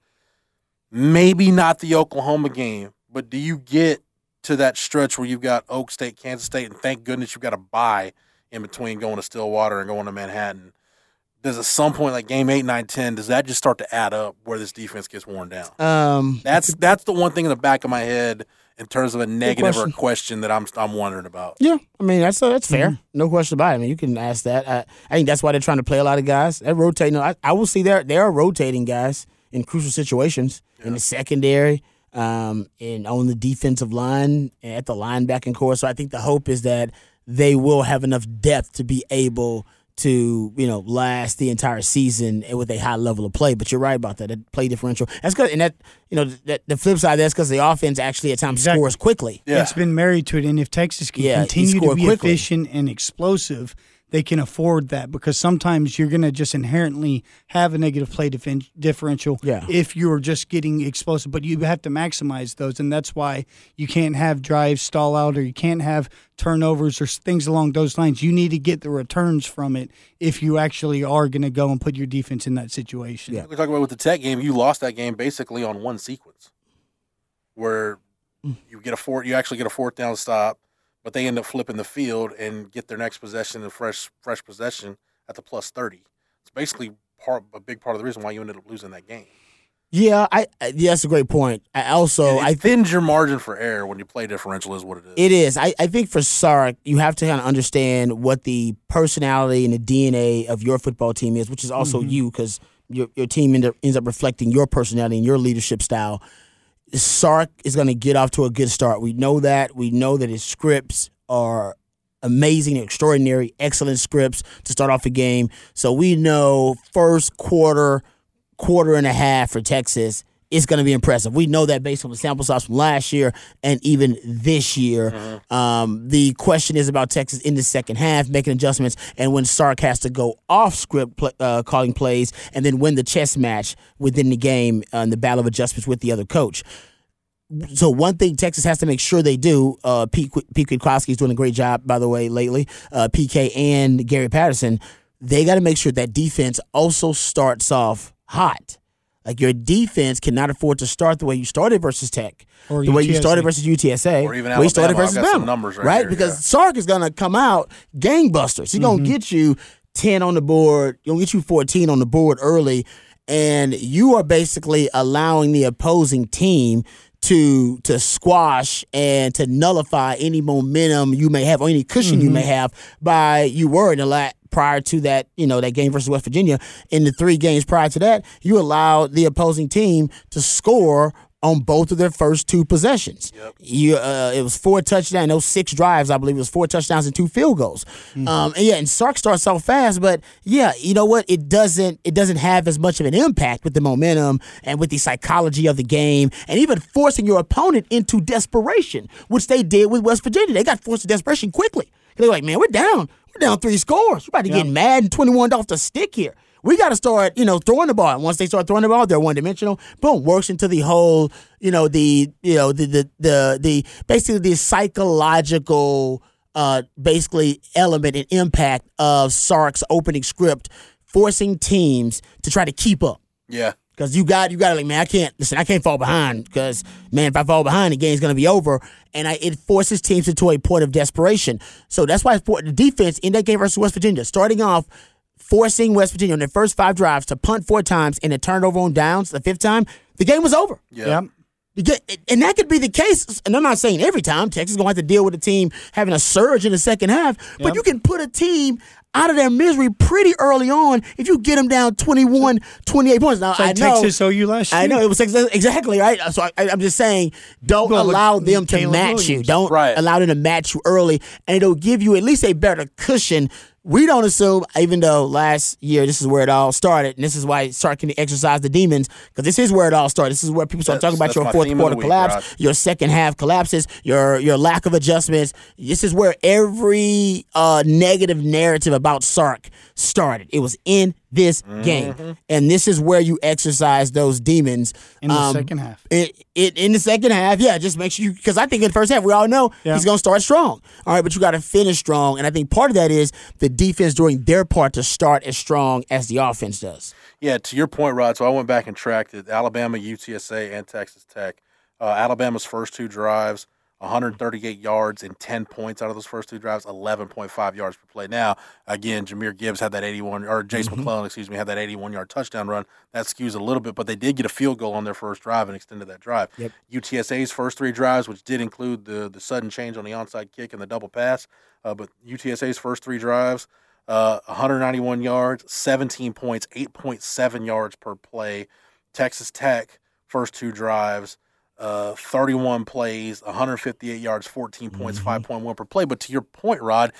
Maybe not the Oklahoma game, but do you get to that stretch where you've got Oak State, Kansas State, and thank goodness you've got a bye in between going to Stillwater and going to Manhattan? Does at some point, like game eight, nine, ten, does that just start to add up where this defense gets worn down? um, That's that's the one thing in the back of my head in terms of a negative or a question. question that I'm I'm wondering about. yeah, I mean that's uh, that's fair. Mm-hmm. No question about it. I mean you can ask that. I, I think that's why they're trying to play a lot of guys. They're rotating. I, I will see there they are rotating guys in crucial situations in the secondary, um, and on the defensive line at the linebacking core. So I think the hope is that they will have enough depth to be able to you know last the entire season with a high level of play. But you're right about that. That play differential. That's good. And that you know that the flip side of that's because the offense actually at times Exactly. scores quickly. Yeah. It's been married to it, and if Texas can Yeah, continue to be quickly. efficient and explosive, they can afford that because sometimes you're going to just inherently have a negative play defen- differential Yeah. if you're just getting explosive. But you have to maximize those, and that's why you can't have drives stall out or you can't have turnovers or things along those lines. You need to get the returns from it if you actually are going to go and put your defense in that situation. Yeah. We're talking about with the Tech game. You lost that game basically on one sequence, where mm. you get a fourth. You actually get a fourth down stop, but they end up flipping the field and get their next possession and fresh fresh possession at the plus thirty. It's basically part a big part of the reason why you ended up losing that game. Yeah, I, I yeah, that's a great point. I also it I thins your margin for error when you play differential is what it is. It is. I, I think for Sark, you have to kind of understand what the personality and the DNA of your football team is, which is also mm-hmm. you, because your your team end up, ends up reflecting your personality and your leadership style. Sark is going to get off to a good start. We know that. We know that his scripts are amazing, extraordinary, excellent scripts to start off a game. So we know first quarter, quarter and a half for Texas is going to be impressive. We know that based on the sample size from last year and even this year. Um, the question is about Texas in the second half, making adjustments, and when Sark has to go off script uh, calling plays, and then win the chess match within the game uh, in the battle of adjustments with the other coach so one thing Texas has to make sure they do. Uh, Pete Pete Kwiatkowski is doing a great job, by the way, lately. Uh, PK and Gary Patterson. they got to make sure that defense also starts off hot. Like your defense cannot afford to start the way you started versus Tech, Or the way you started versus UTSA, Or even the way you started versus I've got some numbers right here, Because yeah. Sark is gonna come out gangbusters. He's gonna get you ten on the board. He'll get you fourteen on the board early, and you are basically allowing the opposing team to to squash and to nullify any momentum you may have or any cushion you may have by you worrying a the lat prior to that you know that game versus West Virginia in the three games prior to that you allowed the opposing team to score on both of their first two possessions. You, uh, it was four touchdowns, those six drives, I believe it was four touchdowns and two field goals. Um, and yeah, and Sark starts off fast, but yeah, you know what? It doesn't it doesn't have as much of an impact with the momentum and with the psychology of the game, and even forcing your opponent into desperation, which they did with West Virginia. They got forced to desperation quickly. They're like, man, we're down, we're down three scores. You're about to get mad and twenty one off the stick here. We got to start, you know, throwing the ball. And once they start throwing the ball, they're one dimensional. Boom, works into the whole, you know, the, you know, the, the, the, the basically the psychological, uh, basically element and impact of Sark's opening script, forcing teams to try to keep up. Yeah. Cause you got you got to like man I can't listen I can't fall behind because man if I fall behind the game's gonna be over and I, it forces teams into a point of desperation so that's why important the defense in that game versus West Virginia starting off forcing West Virginia on their first five drives to punt four times and a turnover on downs the fifth time the game was over Yeah. Yep. You get- And that could be the case. And I'm not saying every time Texas is going to have to deal with a team having a surge in the second half, but Yep. you can put a team out of their misery pretty early on if you get them down 21, 28 points. Now, It's like I know, Texas OU last year. I know it was exactly right. So I, I'm just saying, don't Well, look, allow them to Caleb match you. Don't Right. allow them to match you early, and it'll give you at least a better cushion. We don't assume, even though last year this is where it all started, and this is why Sark can exercise the demons, because this is where it all started. This is where people start That's- talking about your fourth quarter week, collapse, Rod. your second half collapses, your your lack of adjustments. This is where every uh, negative narrative about Sark started. It was in this Mm-hmm. game, and this is where you exercise those demons in the Um, second half. it, it in the second half, yeah, just make sure you because I think in the first half we all know Yeah. he's gonna start strong. All right, but you got to finish strong, and I think part of that is the defense doing their part to start as strong as the offense does. Yeah, to your point, Rod. So I went back and tracked it. Alabama, UTSA, and Texas Tech. Uh, Alabama's first two drives, 138 yards and 10 points out of those first two drives, 11.5 yards per play. Now, again, Jahmyr Gibbs had that 81, or Jase McClellan, excuse me, had that 81 yard touchdown run. That skews a little bit, but they did get a field goal on their first drive and extended that drive. Yep. UTSA's first three drives, which did include the the sudden change on the onside kick and the double pass, uh, but UTSA's first three drives, uh, 191 yards, 17 points, 8.7 yards per play. Texas Tech first two drives, uh, 31 plays, 158 yards, 14 points, Mm-hmm. 5.1 per play. But to your point, Rod,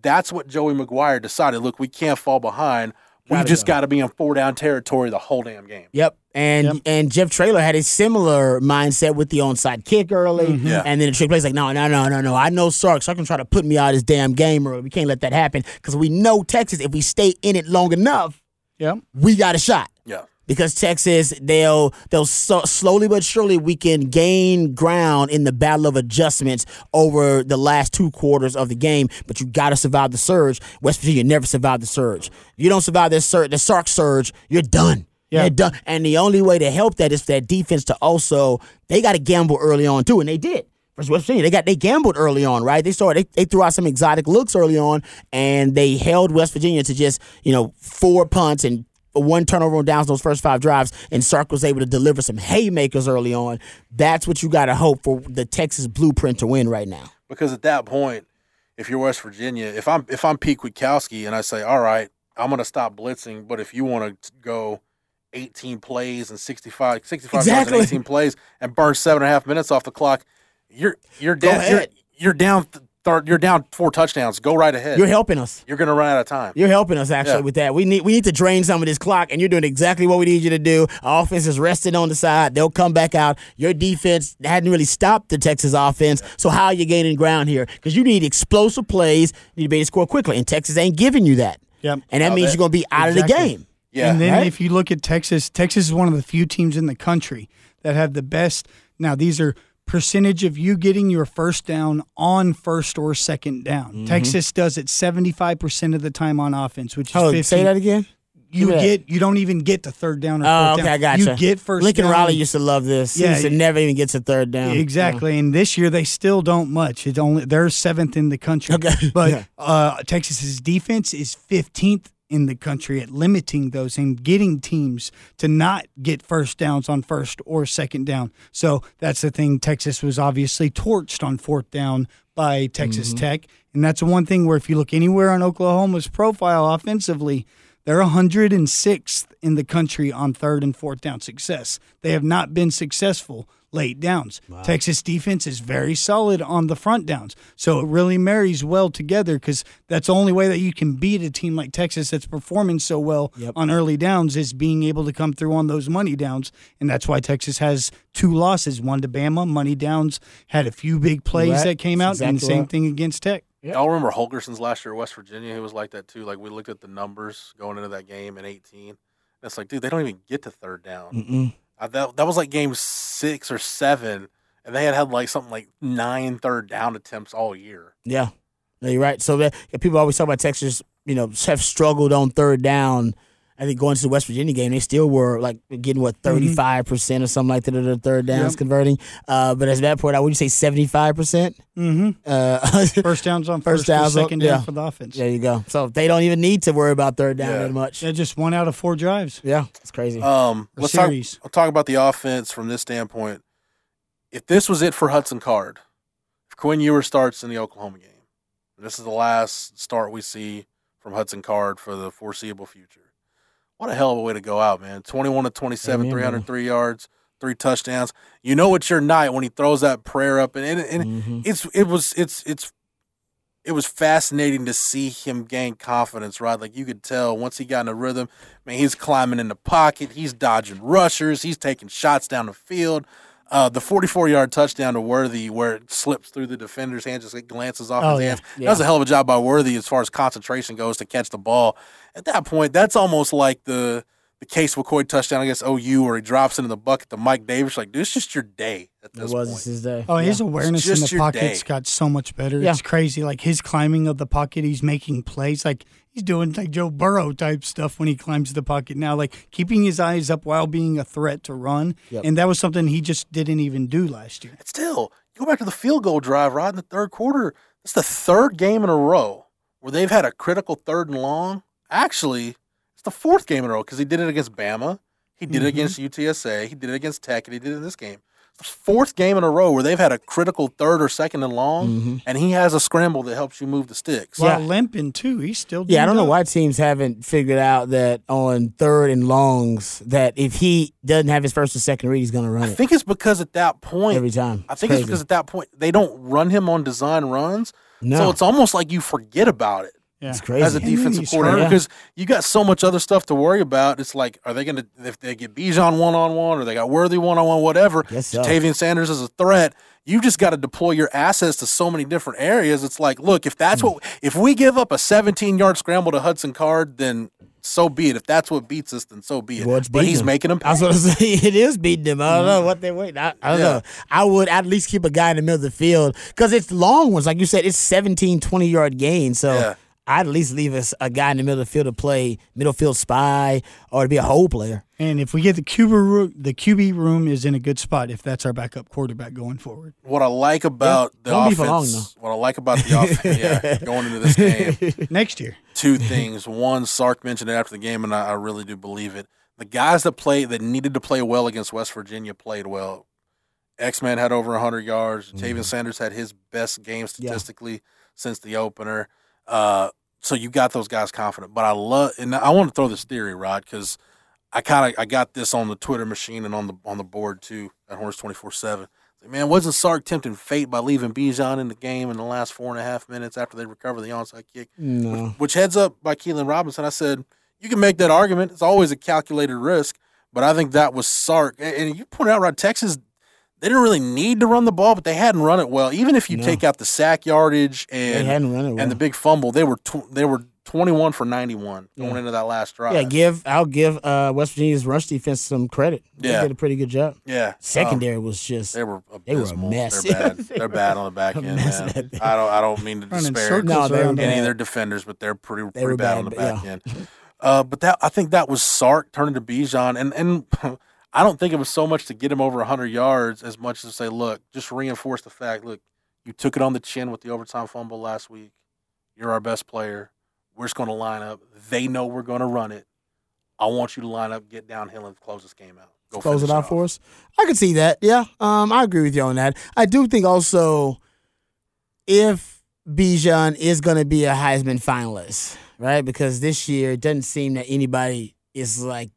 that's what Joey McGuire decided. Look, we can't fall behind. We Gotta just go. got to be in four down territory the whole damn game. Yep. And Yep. and Jeff Traylor had a similar mindset with the onside kick early. Yeah. And then the trick play's like, no, no, no, no, no. I know Sark. Sark can try to put me out of this damn game early. We can't let that happen because we know Texas, if we stay in it long enough, Yep. we got a shot. Yeah. Because Texas they'll they'll so, slowly but surely we can gain ground in the battle of adjustments over the last two quarters of the game. But you got to survive the surge. West Virginia never survived the surge. If you don't survive this surge, the Sark surge, you're done. Yeah. Done. And the only way to help that is for that defense to also they got to gamble early on too, and they did. Versus West Virginia, they got they gambled early on, right? They started they, they threw out some exotic looks early on, and they held West Virginia to just you know four punts and one turnover on downs those first five drives, and Sark was able to deliver some haymakers early on. That's what you got to hope for the Texas blueprint to win right now. Because at that point, if you're West Virginia, if I'm if I'm Pete Kwiatkowski and I say, all right, I'm going to stop blitzing, but if you want to go 18 plays and 65, 65 yards Exactly. and 18 plays and burn seven and a half minutes off the clock, you're you're down. You're, you're down. Th- third, you're down four touchdowns. Go right ahead. You're helping us. You're going to run out of time. You're helping us actually Yeah. with that. We need we need to drain some of this clock, and you're doing exactly what we need you to do. Our offense is resting on the side. They'll come back out. Your defense hadn't really stopped the Texas offense. So how are you gaining ground here? Because you need explosive plays. You need to be able to score quickly, and Texas ain't giving you that. Yep. And that No, means that- you're going to be out of the game. Yeah. and then right? if you look at Texas, Texas is one of the few teams in the country that have the best. Now these are percentage of you getting your first down on first or second down. Mm-hmm. Texas does it 75% of the time on offense, which is Oh, 50. say that again. You that. get you don't even get to third down or Oh, fourth okay, I down. got You get first Lincoln down. Riley used to love this. He Yeah, used to never even get to third down. Exactly, and this year they still don't much. It's only they're seventh in the country. Okay, but yeah. uh, Texas's defense is fifteenth in the country at limiting those and getting teams to not get first downs on first or second down. So that's the thing. Texas was obviously torched on fourth down by Texas Mm-hmm. Tech, and that's the one thing where if you look anywhere on Oklahoma's profile offensively. They're 106th in the country on third and fourth down success. They have not been successful late downs. Texas defense is very solid on the front downs. So it really marries well together because that's the only way that you can beat a team like Texas that's performing so well Yep. on early downs is being able to come through on those money downs. And that's why Texas has two losses one to Bama, money downs, had a few big plays Right. that came out, That's and the same right. thing against Tech. Y'all remember Holgorsen's last year at West Virginia? He was like that too. Like we looked at the numbers going into that game in 18. And it's like, dude, they don't even get to third down. Mm-mm. I, that, that was like game six or seven, and they had had like something like nine third down attempts all year. Yeah, no, you're right. So that people always talk about Texas, you know, have struggled on third down. I think going to the West Virginia game, they still were like getting what Mm-hmm. 35 percent or something like that of the third downs converting. Uh, but at that point, I would you say 75 percent? Mm-hmm. Uh, First downs on First first, or downs second down yeah. for the offense. there you go. So they don't even need to worry about third down Yeah. that much. They're just one out of four drives. Yeah, it's crazy. Um, let's talk. I'll talk about the offense from this standpoint. If this was it for Hudson Card, if Quinn Ewer starts in the Oklahoma game, this is the last start we see from Hudson Card for the foreseeable future. What a hell of a way to go out, man. 21 to 27, Amen, 303 yards, three touchdowns. You know it's your night when he throws that prayer up and, and, and Mhm. it's it was it's it's it was fascinating to see him gain confidence, right? Like you could tell once he got in a rhythm, man, he's climbing in the pocket, he's dodging rushers, he's taking shots down the field. Uh, the 44 yard touchdown to Worthy, where it slips through the defender's hand, just glances off Oh, his yeah. hands. Yeah. That was a hell of a job by Worthy as far as concentration goes to catch the ball. At that point, that's almost like the the Case McCoy touchdown against OU, where he drops into the bucket to Mike Davis. Like, dude, it's just your day at it was point. his day. Oh, his awareness in the your pocket's day. got so much better. Yeah. It's crazy. Like his climbing of the pocket, he's making plays. Like he's doing like Joe Burrow type stuff when he climbs the pocket now. Like keeping his eyes up while being a threat to run. Yep. And that was something he just didn't even do last year. And still, you go back to the field goal drive, right in the third quarter. It's the third game in a row where they've had a critical third and long. Actually, it's the fourth game in a row because he did it against Bama, he did it mm-hmm. against UTSA, he did it against Tech, and he did it in this game. It's the fourth game in a row where they've had a critical third or second and long, mm-hmm. and he has a scramble that helps you move the sticks. While Yeah. limping too, he's still. Yeah, I don't dinged know why teams haven't figured out that on third and longs that if he doesn't have his first or second read, he's going to run I it think it's because at that point, every time. I think it's because at that point they don't run him on design runs, no, so it's almost like you forget about it. Yeah. it's crazy. as a And defensive he's coordinator hurt. because you got so much other stuff to worry about. It's like, are they going to if they get Bijan one on one or they got Worthy one on one, whatever? Yes, so. Tavian Sanders is a threat. You just got to deploy your assets to so many different areas. It's like, look, if Hmm. that's what if we give up a 17 yard scramble to Hudson Card, then so be it. If that's what beats us, then so be it. Well, but he's them. making them. I was going to say it is beating them. I don't know what they're waiting. I, I don't Yeah. know. I would at least keep a guy in the middle of the field because it's long ones. Like you said, it's 17, 20 yard gain. So Yeah. I'd at least leave us a guy in the middle of the field to play middle field spy or to be a hole player. And if we get the QB room, the QB room is in a good spot if that's our backup quarterback going forward. What I like about the Won't be for long, offense, what I like about the offense, yeah, going into this game, Next year, two things. One, Sark mentioned it after the game, and I, I really do believe it. The guys that play that needed to play well against West Virginia played well. X Man had over 100 yards. Mm-hmm. Tavian Sanders had his best game statistically since the opener. Uh, so you got those guys confident. But I love, and I want to throw this theory, Rod, because I kind of I got this on the Twitter machine and on the on the board too at Horns 24 seven. Man, wasn't Sark tempting fate by leaving Bijan in the game in the last four and a half minutes after they recover the onside kick? No. which, which heads up by Keilan Robinson. I said, you can make that argument. It's always a calculated risk, but I think that was Sark. And, and you pointed out, right, Texas, they didn't really need to run the ball, but they hadn't run it well. Even if you No. take out the sack yardage They and hadn't run it well. and the big fumble, they were tw- they were 21 for 91 going into that last drive. Yeah, give I'll give uh, West Virginia's rush defense some credit. They Yeah. did a pretty good job. Yeah. Secondary was just Um, they were they were a mess. They're bad. They're bad on the back end, man. I don't I don't mean to Running disparage No, they around were any them. of their defenders, but they're pretty They pretty bad, bad, on the back yeah. end. Uh, but that I think that was Sark turning to Bijan, and and I don't think it was so much to get him over 100 yards as much as to say, look, just reinforce the fact, look, you took it on the chin with the overtime fumble last week. You're our best player. We're just going to line up. They know we're going to run it. I want you to line up, get downhill, and close this game out. Go close it out off. for us. I can see that. Yeah, um, I agree with you on that. I do think also if Bijan is going to be a Heisman finalist, right? Because this year it doesn't seem that anybody is like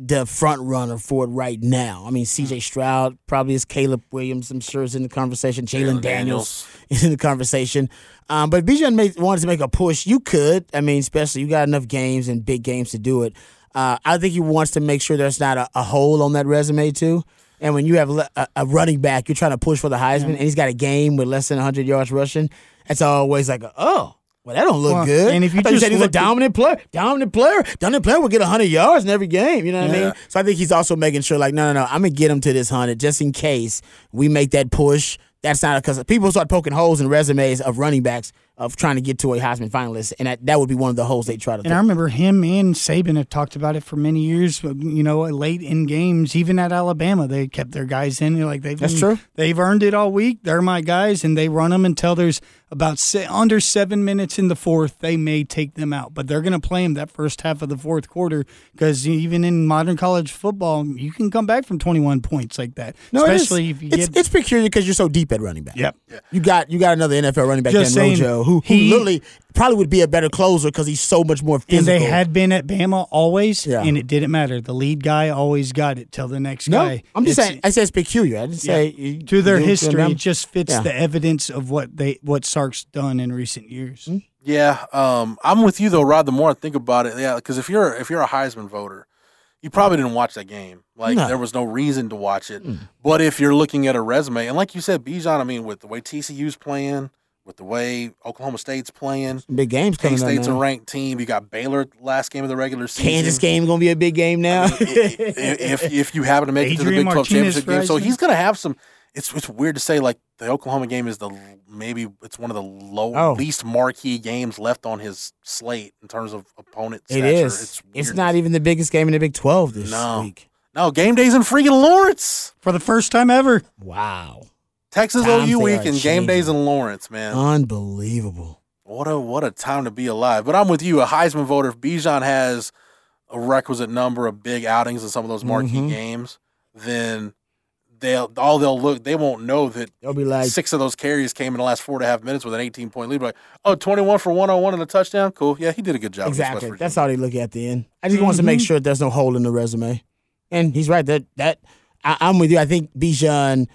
the front runner for it right now. I mean, C.J. Stroud probably is. Caleb Williams, I'm sure, is in the conversation. Jalen Daniels is in the conversation. Um, but if Bijan made, wanted to make a push, you could. I mean, especially you got enough games and big games to do it. Uh, I think he wants to make sure there's not a, a hole on that resume too. And when you have a, a running back, you're trying to push for the Heisman, and he's got a game with less than 100 yards rushing. It's always like, oh, well, that don't look Well, good. and if you just said he's a at- dominant player, dominant player, dominant player will get 100 yards in every game. You know what I mean? So I think he's also making sure, like, no, no, no, I'm gonna get him to this 100 just in case we make that push. That's not because people start poking holes in resumes of running backs of trying to get to a Heisman finalist, and that, that would be one of the holes they try to. And I remember him and Saban have talked about it for many years. You know, late in games, even at Alabama, they kept their guys in. Like they've That's been- true. They've earned it all week. They're my guys, and they run them until there's about se- under seven minutes in the fourth. They may take them out, but they're going to play them that first half of the fourth quarter because even in modern college football, you can come back from 21 points like that. No, it especially if you it's, get. it's peculiar because you're so deep at running back. Yep. You got you got another NFL running back saying, Rojo, who, who he- literally probably would be a better closer because he's so much more and physical. they had been at Bama always, Yeah. and it didn't matter. The lead guy always got it till the next no, guy. I'm just It's- saying. I said it's peculiar. I didn't say Yeah. to their history, them. it just fits Yeah. the evidence of what they what Sark's done in recent years. Hmm? Yeah, um, I'm with you though, Rod. The more I think about it, yeah, because if you're if you're a Heisman voter, you probably didn't watch that game. Like No. there was no reason to watch it. But if you're looking at a resume, and like you said, Bijan, I mean, with the way TCU's playing, with the way Oklahoma State's playing, big games K coming up. State's a ranked team. You got Baylor last game of the regular season. Kansas game gonna be a big game now. I mean, i- i- if if you happen to make it to the Adrian Big Twelve Martinez championship game, so he's going to have some. It's it's weird to say like the Oklahoma game is the maybe it's one of the low Oh. least marquee games left on his slate in terms of opponent. stature. is. It's, It's, weird. not even the biggest game in the Big Twelve this No. week. No game days in freaking Lawrence, For the first time ever, Wow, Texas Times OU week, and game days in Lawrence, man. unbelievable. What a what a time to be alive. But I'm with you, a Heisman voter. If Bijan has a requisite number of big outings in some of those marquee Mhm. games, then they'll all they'll look they won't know that They'll be like, six of those carries came in the last four and a half minutes with an 18 point lead. Like, oh, 21 for 101 and a touchdown. Cool. Yeah, he did a good job. Exactly. That's how they look at the end. I just wants to make Mhm. sure there's no hole in the resume. And he's right. That that I, I'm with you. I think Bijan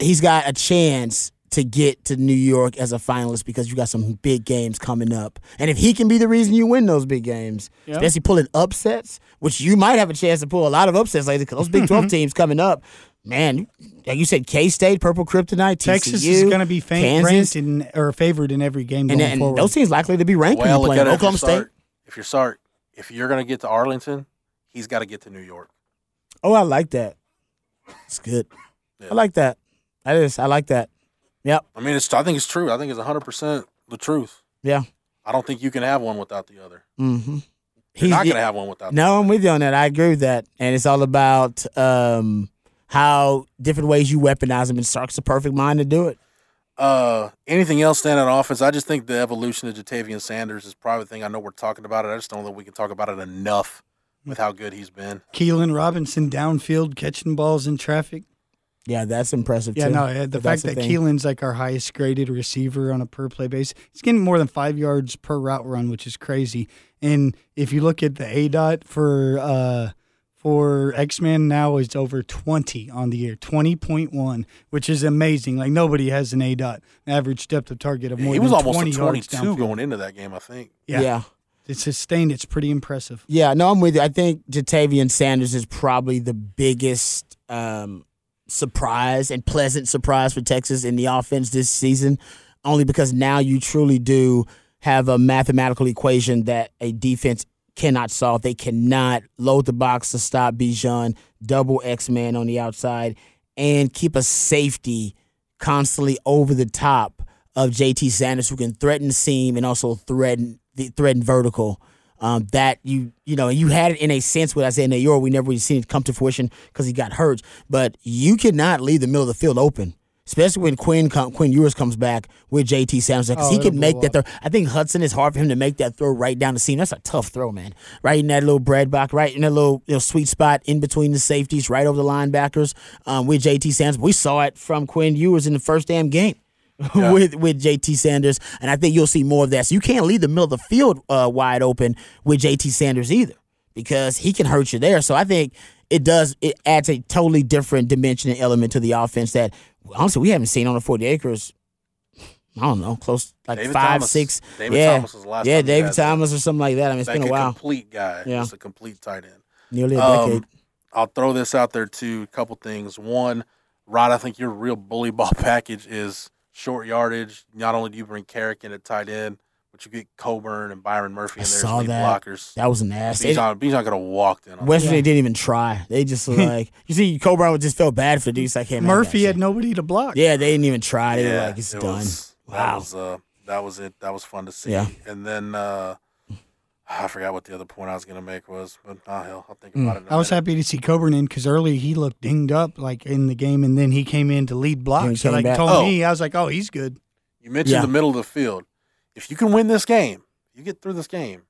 he's got a chance to get to New York as a finalist because you got some big games coming up. And if he can be the reason you win those big games, Yeah. especially pulling upsets, which you might have a chance to pull a lot of upsets later because those Big 12 teams coming up, man, like you said, K State, Purple Kryptonite, Texas TCU, is going to be fa- Kansas, ranked in, or favored in every game and, going and forward. those teams likely to be ranked well, when look you play. If you're, Oklahoma State. Sark, if you're Sark, if you're going to get to Arlington, he's got to get to New York. Oh, I like that. It's good. Yeah. I like that. That is. I like that. Yep. I mean, it's. I think it's true. I think it's 100% the truth. Yeah. I don't think you can have one without the other. Mm-hmm. You're not going to have one without No, I'm with you on that. I agree with that. And it's all about um, how different ways you weaponize them. And Sark's the perfect mind to do it. Uh, anything else stand on offense? I just think the evolution of Ja'Tavion Sanders is probably the thing. I know we're talking about it. I just don't know that we can talk about it enough with how good he's been. Keilan Robinson downfield catching balls in traffic. Yeah, that's impressive Yeah, too. no, uh, the fact that thing. Keilan's like our highest graded receiver on a per play basis, he's getting more than five yards per route run, which is crazy. And if you look at the A dot for uh, for X Men now is over twenty on the year, twenty point one, which is amazing. Like nobody has an A dot average depth of target of more he than was almost 20 a 22 going into that game, I think. Yeah. yeah. It's sustained. It's pretty impressive. Yeah, no, I'm with you. I think Ja'Tavion Sanders is probably the biggest um, surprise and pleasant surprise for Texas in the offense this season, only because now you truly do have a mathematical equation that a defense cannot solve. They cannot load the box to stop Bijan, double X man on the outside, and keep a safety constantly over the top of JT Sanders who can threaten seam and also threaten the threaten vertical. Um, that you you know you had it in a sense with Isaiah Neyor. We never really seen it come to fruition because he got hurt. But you cannot leave the middle of the field open especially when Quinn com- Quinn Ewers comes back with JT Sanders because Oh, he can make that throw. I think Hudson is hard for him to make that throw right down the seam. That's a tough throw, man. Right in that little bread box, right in that little you know, sweet spot in between the safeties, right over the linebackers um, with JT Sanders. We saw it from Quinn Ewers in the first damn game. with with JT Sanders, and I think you'll see more of that. So you can't leave the middle of the field uh, wide open with JT Sanders either, because he can hurt you there. So I think it does it adds a totally different dimension and element to the offense that honestly we haven't seen on the 40 acres I don't know, close like David five, Thomas. six. David yeah, Thomas was the last yeah, David had that. Thomas or something like that. I mean, it's like been a a while, complete guy. Yeah. Just a complete tight end. nearly a Um, decade. I'll throw this out there too. A couple things. One, Rod, I think your real bully ball package is short yardage. Not only do you bring Carrick in at tight end, but you get Coburn and Byron Murphy I in there saw as that. blockers. That was nasty. He's not, he's not going to walk in. on West that. Virginia didn't even try. They just were like, you see, Coburn would just felt bad for the dudes. Like, hey, man, Murphy had nobody to block. Yeah, they didn't even try. They were Yeah, like, it's it done. was- That Wow. was, uh, that was it. That was fun to see. Yeah. And then uh, I forgot what the other point I was going to make was, but oh, hell, I'll think about it. In a Mm. I was happy to see Coburn in because early he looked dinged up like in the game, and then he came in to lead he blocks. So came like back. told Oh. me, I was like, oh, he's good. You mentioned Yeah. the middle of the field. If you can win this game, you get through this game,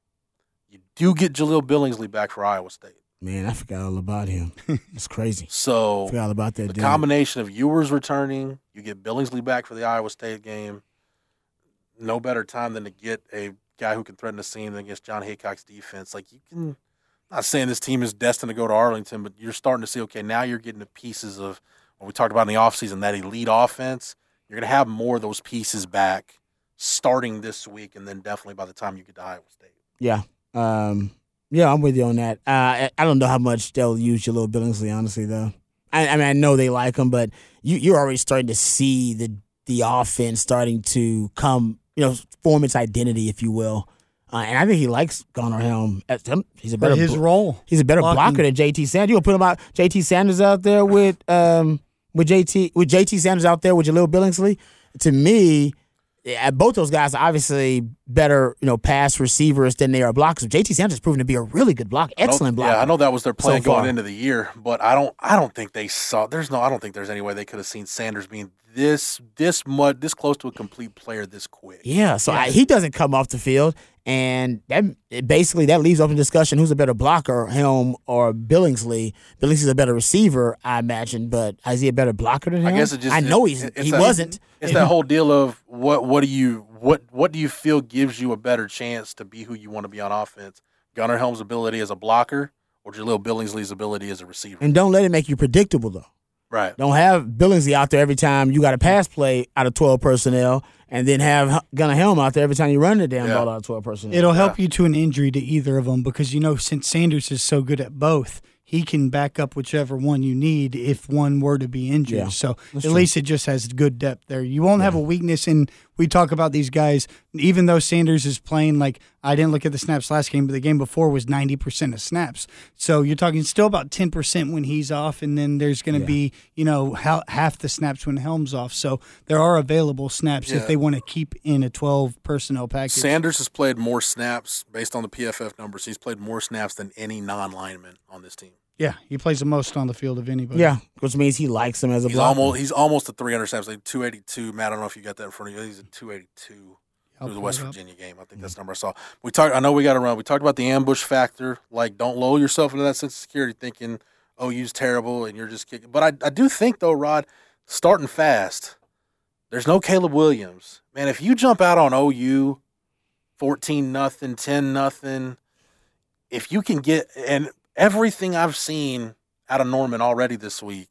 you do get Jaleel Billingsley back for Iowa State. Man, I forgot all about him. It's crazy. So forgot all about that the dude. combination of Ewers returning, you get Billingsley back for the Iowa State game. No better time than to get a guy who can threaten the seam against Jon Heacock's defense. Like you can, not saying this team is destined to go to Arlington, but you're starting to see okay now you're getting the pieces of what we talked about in the offseason that elite offense. You're going to have more of those pieces back starting this week, and then definitely by the time you get to Iowa State. Yeah. Um, yeah, I'm with you on that. Uh, I, don't know how much they'll use Jaleel Billingsley, honestly, though. I, I mean, I know they like him, but you, you're already starting to see the the offense starting to come, you know, form its identity, if you will. Uh, and I think he likes Gunnar Helm. He's a But better his blo- role, He's a better blocking. blocker than JT Sanders. You gonna put him out JT Sanders out there with um with JT with JT Sanders out there with Jaleel Billingsley. To me, yeah, both those guys are obviously better, you know, pass receivers than they are blockers. JT Sanders proven to be a really good blocker, I know- excellent blocker. Yeah, I know that was their plan so far. going into the year, but I don't. I don't think they saw. There's no. I don't think there's any way they could have seen Sanders being this this mud this close to a complete player this quick. Yeah, so I, he doesn't come off the field, and that basically that leaves open discussion: who's a better blocker, Helm or Billingsley? Billingsley's a better receiver, I imagine, but is he a better blocker than him? I guess it just. I know he's he that- wasn't. It's that whole deal of what what do you what what do you feel gives you a better chance to be who you want to be on offense? Gunnar Helm's ability as a blocker or Jaleel Billingsley's ability as a receiver? And don't let it make you predictable though. Right. Don't have Billingsley out there every time you got a pass play out of twelve personnel, and then have H- Gunnar Helm out there every time you run the damn Yeah. ball out of twelve personnel. It'll help you to an injury to either of them because you know since Sanders is so good at both, he can back up whichever one you need if one were to be injured. Yeah, so at true. least it just has good depth there. You won't have a weakness in. We talk about these guys, even though Sanders is playing like I didn't look at the snaps last game, but the game before was ninety percent of snaps. So you're talking still about ten percent when he's off, and then there's going to Yeah. be you know half the snaps when Helm's off. So there are available snaps Yeah. if they want to keep in a twelve personnel package. Sanders has played more snaps based on the PFF numbers. He's played more snaps than any non-lineman on this team. Yeah, he plays the most on the field of anybody. yeah, which means he likes him as a He's blocker. almost he's almost a 300 snaps, like 282. Matt, I don't know if you got that in front of you. He's a 282 I'll through the West. Virginia game. I think that's the number I saw. We talked. I know we got to run. We talked about the ambush factor. Like, don't lull yourself into that sense of security, thinking, "Oh, you's terrible," and you're just kicking. But I, I do think though, Rod, starting fast. There's no Caleb Williams, man. If you jump out on OU, 14 nothing, 10 nothing, if you can get and everything I've seen out of Norman already this week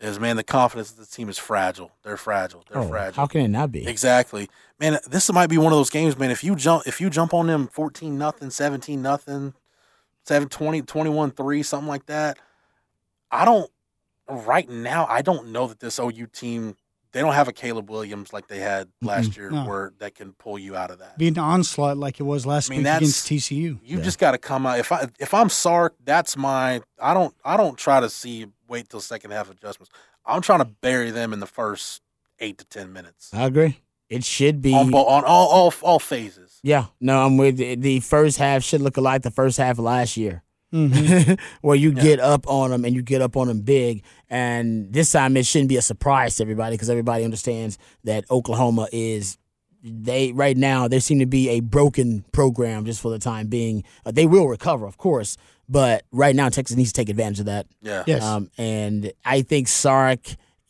is man, the confidence of the team is fragile. They're fragile. They're Oh, fragile. How can it not be? Exactly. Man, this might be one of those games, man. If you jump if you jump on them 14 nothing, 17 nothing, 7 20 21 3, something like that. I don't right now, I don't know that this OU team they don't have a Caleb Williams like they had last year, No. where that can pull you out of that. Be an onslaught like it was last I mean, week against TCU. You've just got to come out. If I if I'm Sark, that's my. I don't I don't try to see wait till second half adjustments. I'm trying to bury them in the first eight to ten minutes I agree. It should be. on on all all all phases. Yeah, no, I'm with you. The first half should look like the first half of last year, Mm-hmm. where you get up on them and you get up on them big. And this time it shouldn't be a surprise to everybody because everybody understands that Oklahoma is. They right now there seem to be a broken program just for the time being. Uh, they will recover, of course, but right now Texas needs to take advantage of that. Yeah. Yes. Um, and I think Sark,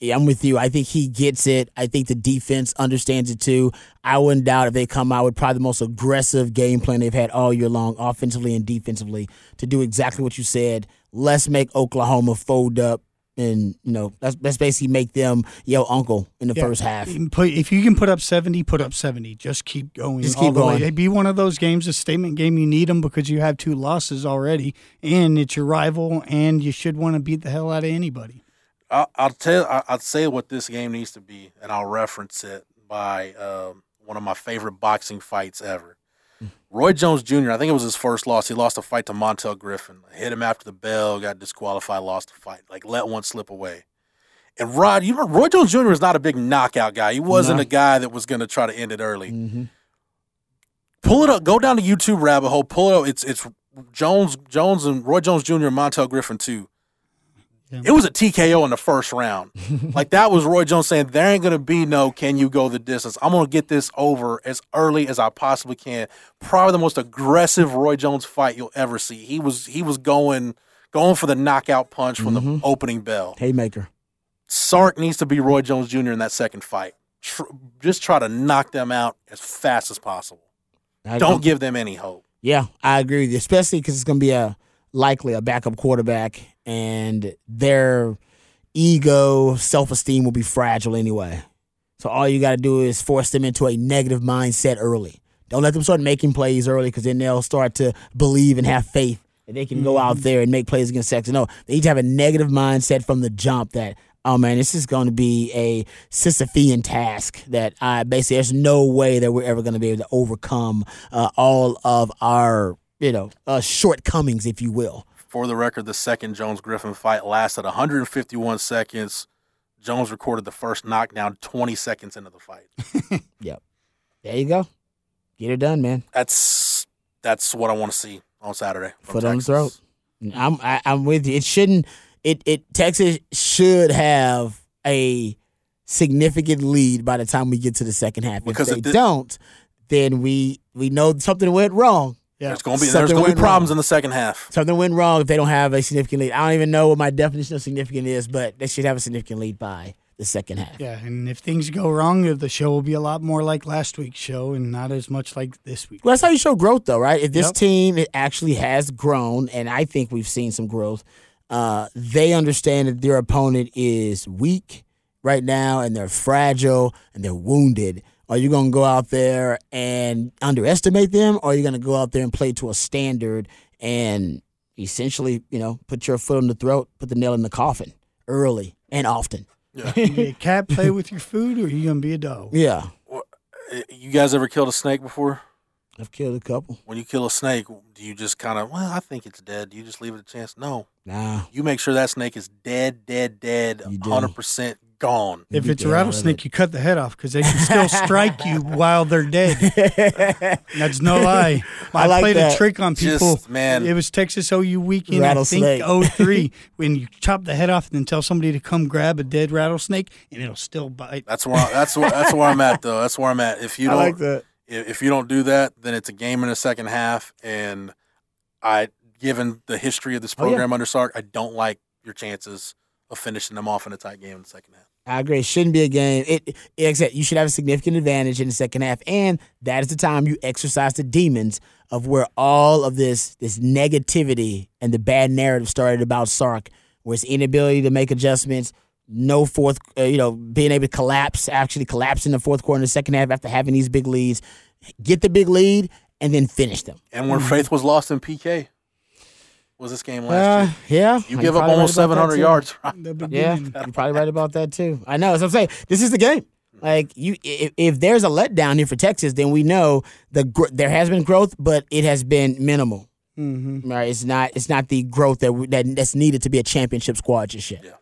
yeah, I'm with you. I think he gets it. I think the defense understands it too. I wouldn't doubt if they come out with probably the most aggressive game plan they've had all year long, offensively and defensively, to do exactly what you said. Let's make Oklahoma fold up. And you know that's that's basically make them yo uncle in the Yeah. first half. If you can put up 70, put up 70. Just keep going. Just keep way. going. It'd be one of those games, a statement game. You need them because you have two losses already, and it's your rival, and you should want to beat the hell out of anybody. I'll, I'll tell. I- I'll say what this game needs to be, and I'll reference it by um, one of my favorite boxing fights ever. Roy Jones Jr. I think it was his first loss. He lost a fight to Montel Griffin. Hit him after the bell, got disqualified, lost the fight. Like let one slip away. And Rod, you know, Roy Jones Jr. is not a big knockout guy. He wasn't No. a guy that was going to try to end it early. Pull it up. Go down the YouTube rabbit hole. Pull it up. It's it's Jones Jones and Roy Jones Jr. and Montel Griffin too. It was a TKO in the first round. like that was Roy Jones saying, "There ain't gonna be no can you go the distance. I'm gonna get this over as early as I possibly can." Probably the most aggressive Roy Jones fight you'll ever see. He was he was going going for the knockout punch from the mm-hmm. opening bell. Haymaker. Sark needs to be Roy Jones Jr. in that second fight. Tr- just try to knock them out as fast as possible. Don't give them any hope. Yeah, I agree with you, especially because it's going to be a likely a backup quarterback, and their ego, self esteem will be fragile anyway. So all you got to do is force them into a negative mindset early. Don't let them start making plays early because then they'll start to believe and have faith that they can go out there and make plays against Texas. No, they need to have a negative mindset from the jump that, oh man, this is going to be a Sisyphean task that I basically, there's no way that we're ever going to be able to overcome uh, all of our, you know, uh, shortcomings, if you will. For the record, the second Jones Griffin fight lasted 151 seconds. Jones recorded the first knockdown 20 seconds into the fight. Yep. There you go. Get it done, man. That's that's what I want to see on Saturday. Foot on the throat. I'm I, I'm with you. It shouldn't. It it Texas should have a significant lead by the time we get to the second half. Because if they if the- don't, then we we know something went wrong. Yeah. There's gonna be Something there's gonna be went problems wrong. in the second half. Something went wrong if they don't have a significant lead. I don't even know what my definition of significant is, but they should have a significant lead by the second half. Yeah, and if things go wrong, the show will be a lot more like last week's show and not as much like this week. Well, that's how you show growth, though, right? If this Yep. team actually has grown, and I think we've seen some growth, uh, they understand that their opponent is weak right now, and they're fragile, and they're wounded. Are you going to go out there and underestimate them, or are you going to go out there and play to a standard and essentially, you know, put your foot on the throat, put the nail in the coffin early and often? You be a cat play with your food, or are you gonna be a dog? Yeah, eh, You guys ever killed a snake before? I've killed a couple. When you kill a snake, do you just kind of, well, I think it's dead. Do you just leave it a chance? No. Nah, You make sure that snake is dead, dead, dead, You do. 100% gone. If it's the a hell out of rattlesnake, it. you cut the head off because they can still strike you while they're dead. That's no lie. I I, like played that. a trick on people. Just, man. It was Texas OU weekend, I think 03, when you chop the head off and then tell somebody to come grab a dead rattlesnake and it'll still bite. That's where I, that's where that's where I'm at though. That's where I'm at. If you don't like that. if if you don't do that, then it's a game in the second half. And I, given the history of this Oh, yeah. program under Sark, I don't like your chances of finishing them off in a tight game in the second half. I agree. It shouldn't be a game. It, except you should have a significant advantage in the second half, and that is the time you exercise the demons of where all of this this negativity and the bad narrative started about Sark, where his inability to make adjustments, no fourth, uh, you know, being able to collapse, actually collapse in the fourth quarter in the second half after having these big leads, get the big lead and then finish them. And where faith was lost in PK. Was this game last Uh, yeah. You you're give up almost right 700 yards. The Yeah, you're probably right about that too. I know. As I'm saying, this is the game. Like you, if, if there's a letdown here for Texas, then we know the gr- there has been growth, but it has been minimal. Mm-hmm. Right? It's not. It's not the growth that, we, that that's needed to be a championship squad just yet. Yeah.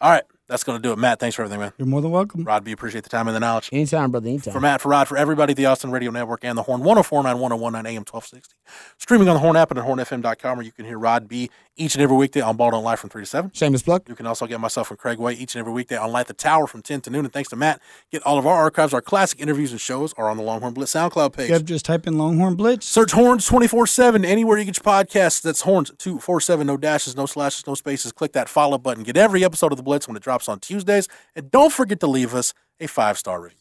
All right, that's going to do it. Matt, thanks for everything, man. You're more than welcome. Rod, we appreciate the time and the knowledge. Anytime, brother. Anytime. For Matt, for Rod, for everybody at the Austin Radio Network and the Horn 1049 1019 AM 1260. Streaming on the Horn app and at hornfm.com where you can hear Rod B each and every weekday on Ball Don't Lie from 3 to 7. Shameless plug. You can also get myself and Craig Way each and every weekday on Light the Tower from 10 to noon. And thanks to Matt, get all of our archives, our classic interviews and shows are on the Longhorn Blitz SoundCloud page. Yep, just type in Longhorn Blitz. Search Horns 24 7 anywhere you get your podcasts. That's Horns 247. No dashes, no slashes, no spaces. Click that follow button. Get every episode of The Blitz when it drops on Tuesdays. And don't forget to leave us a five star review.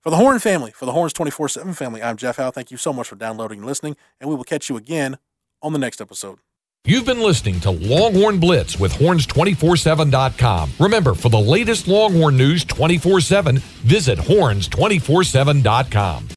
For the Horn family, for the Horns 24 7 family, I'm Jeff Howe. Thank you so much for downloading and listening. And we will catch you again on the next episode. You've been listening to Longhorn Blitz with horns247.com. Remember, for the latest Longhorn news 24 7, visit horns247.com.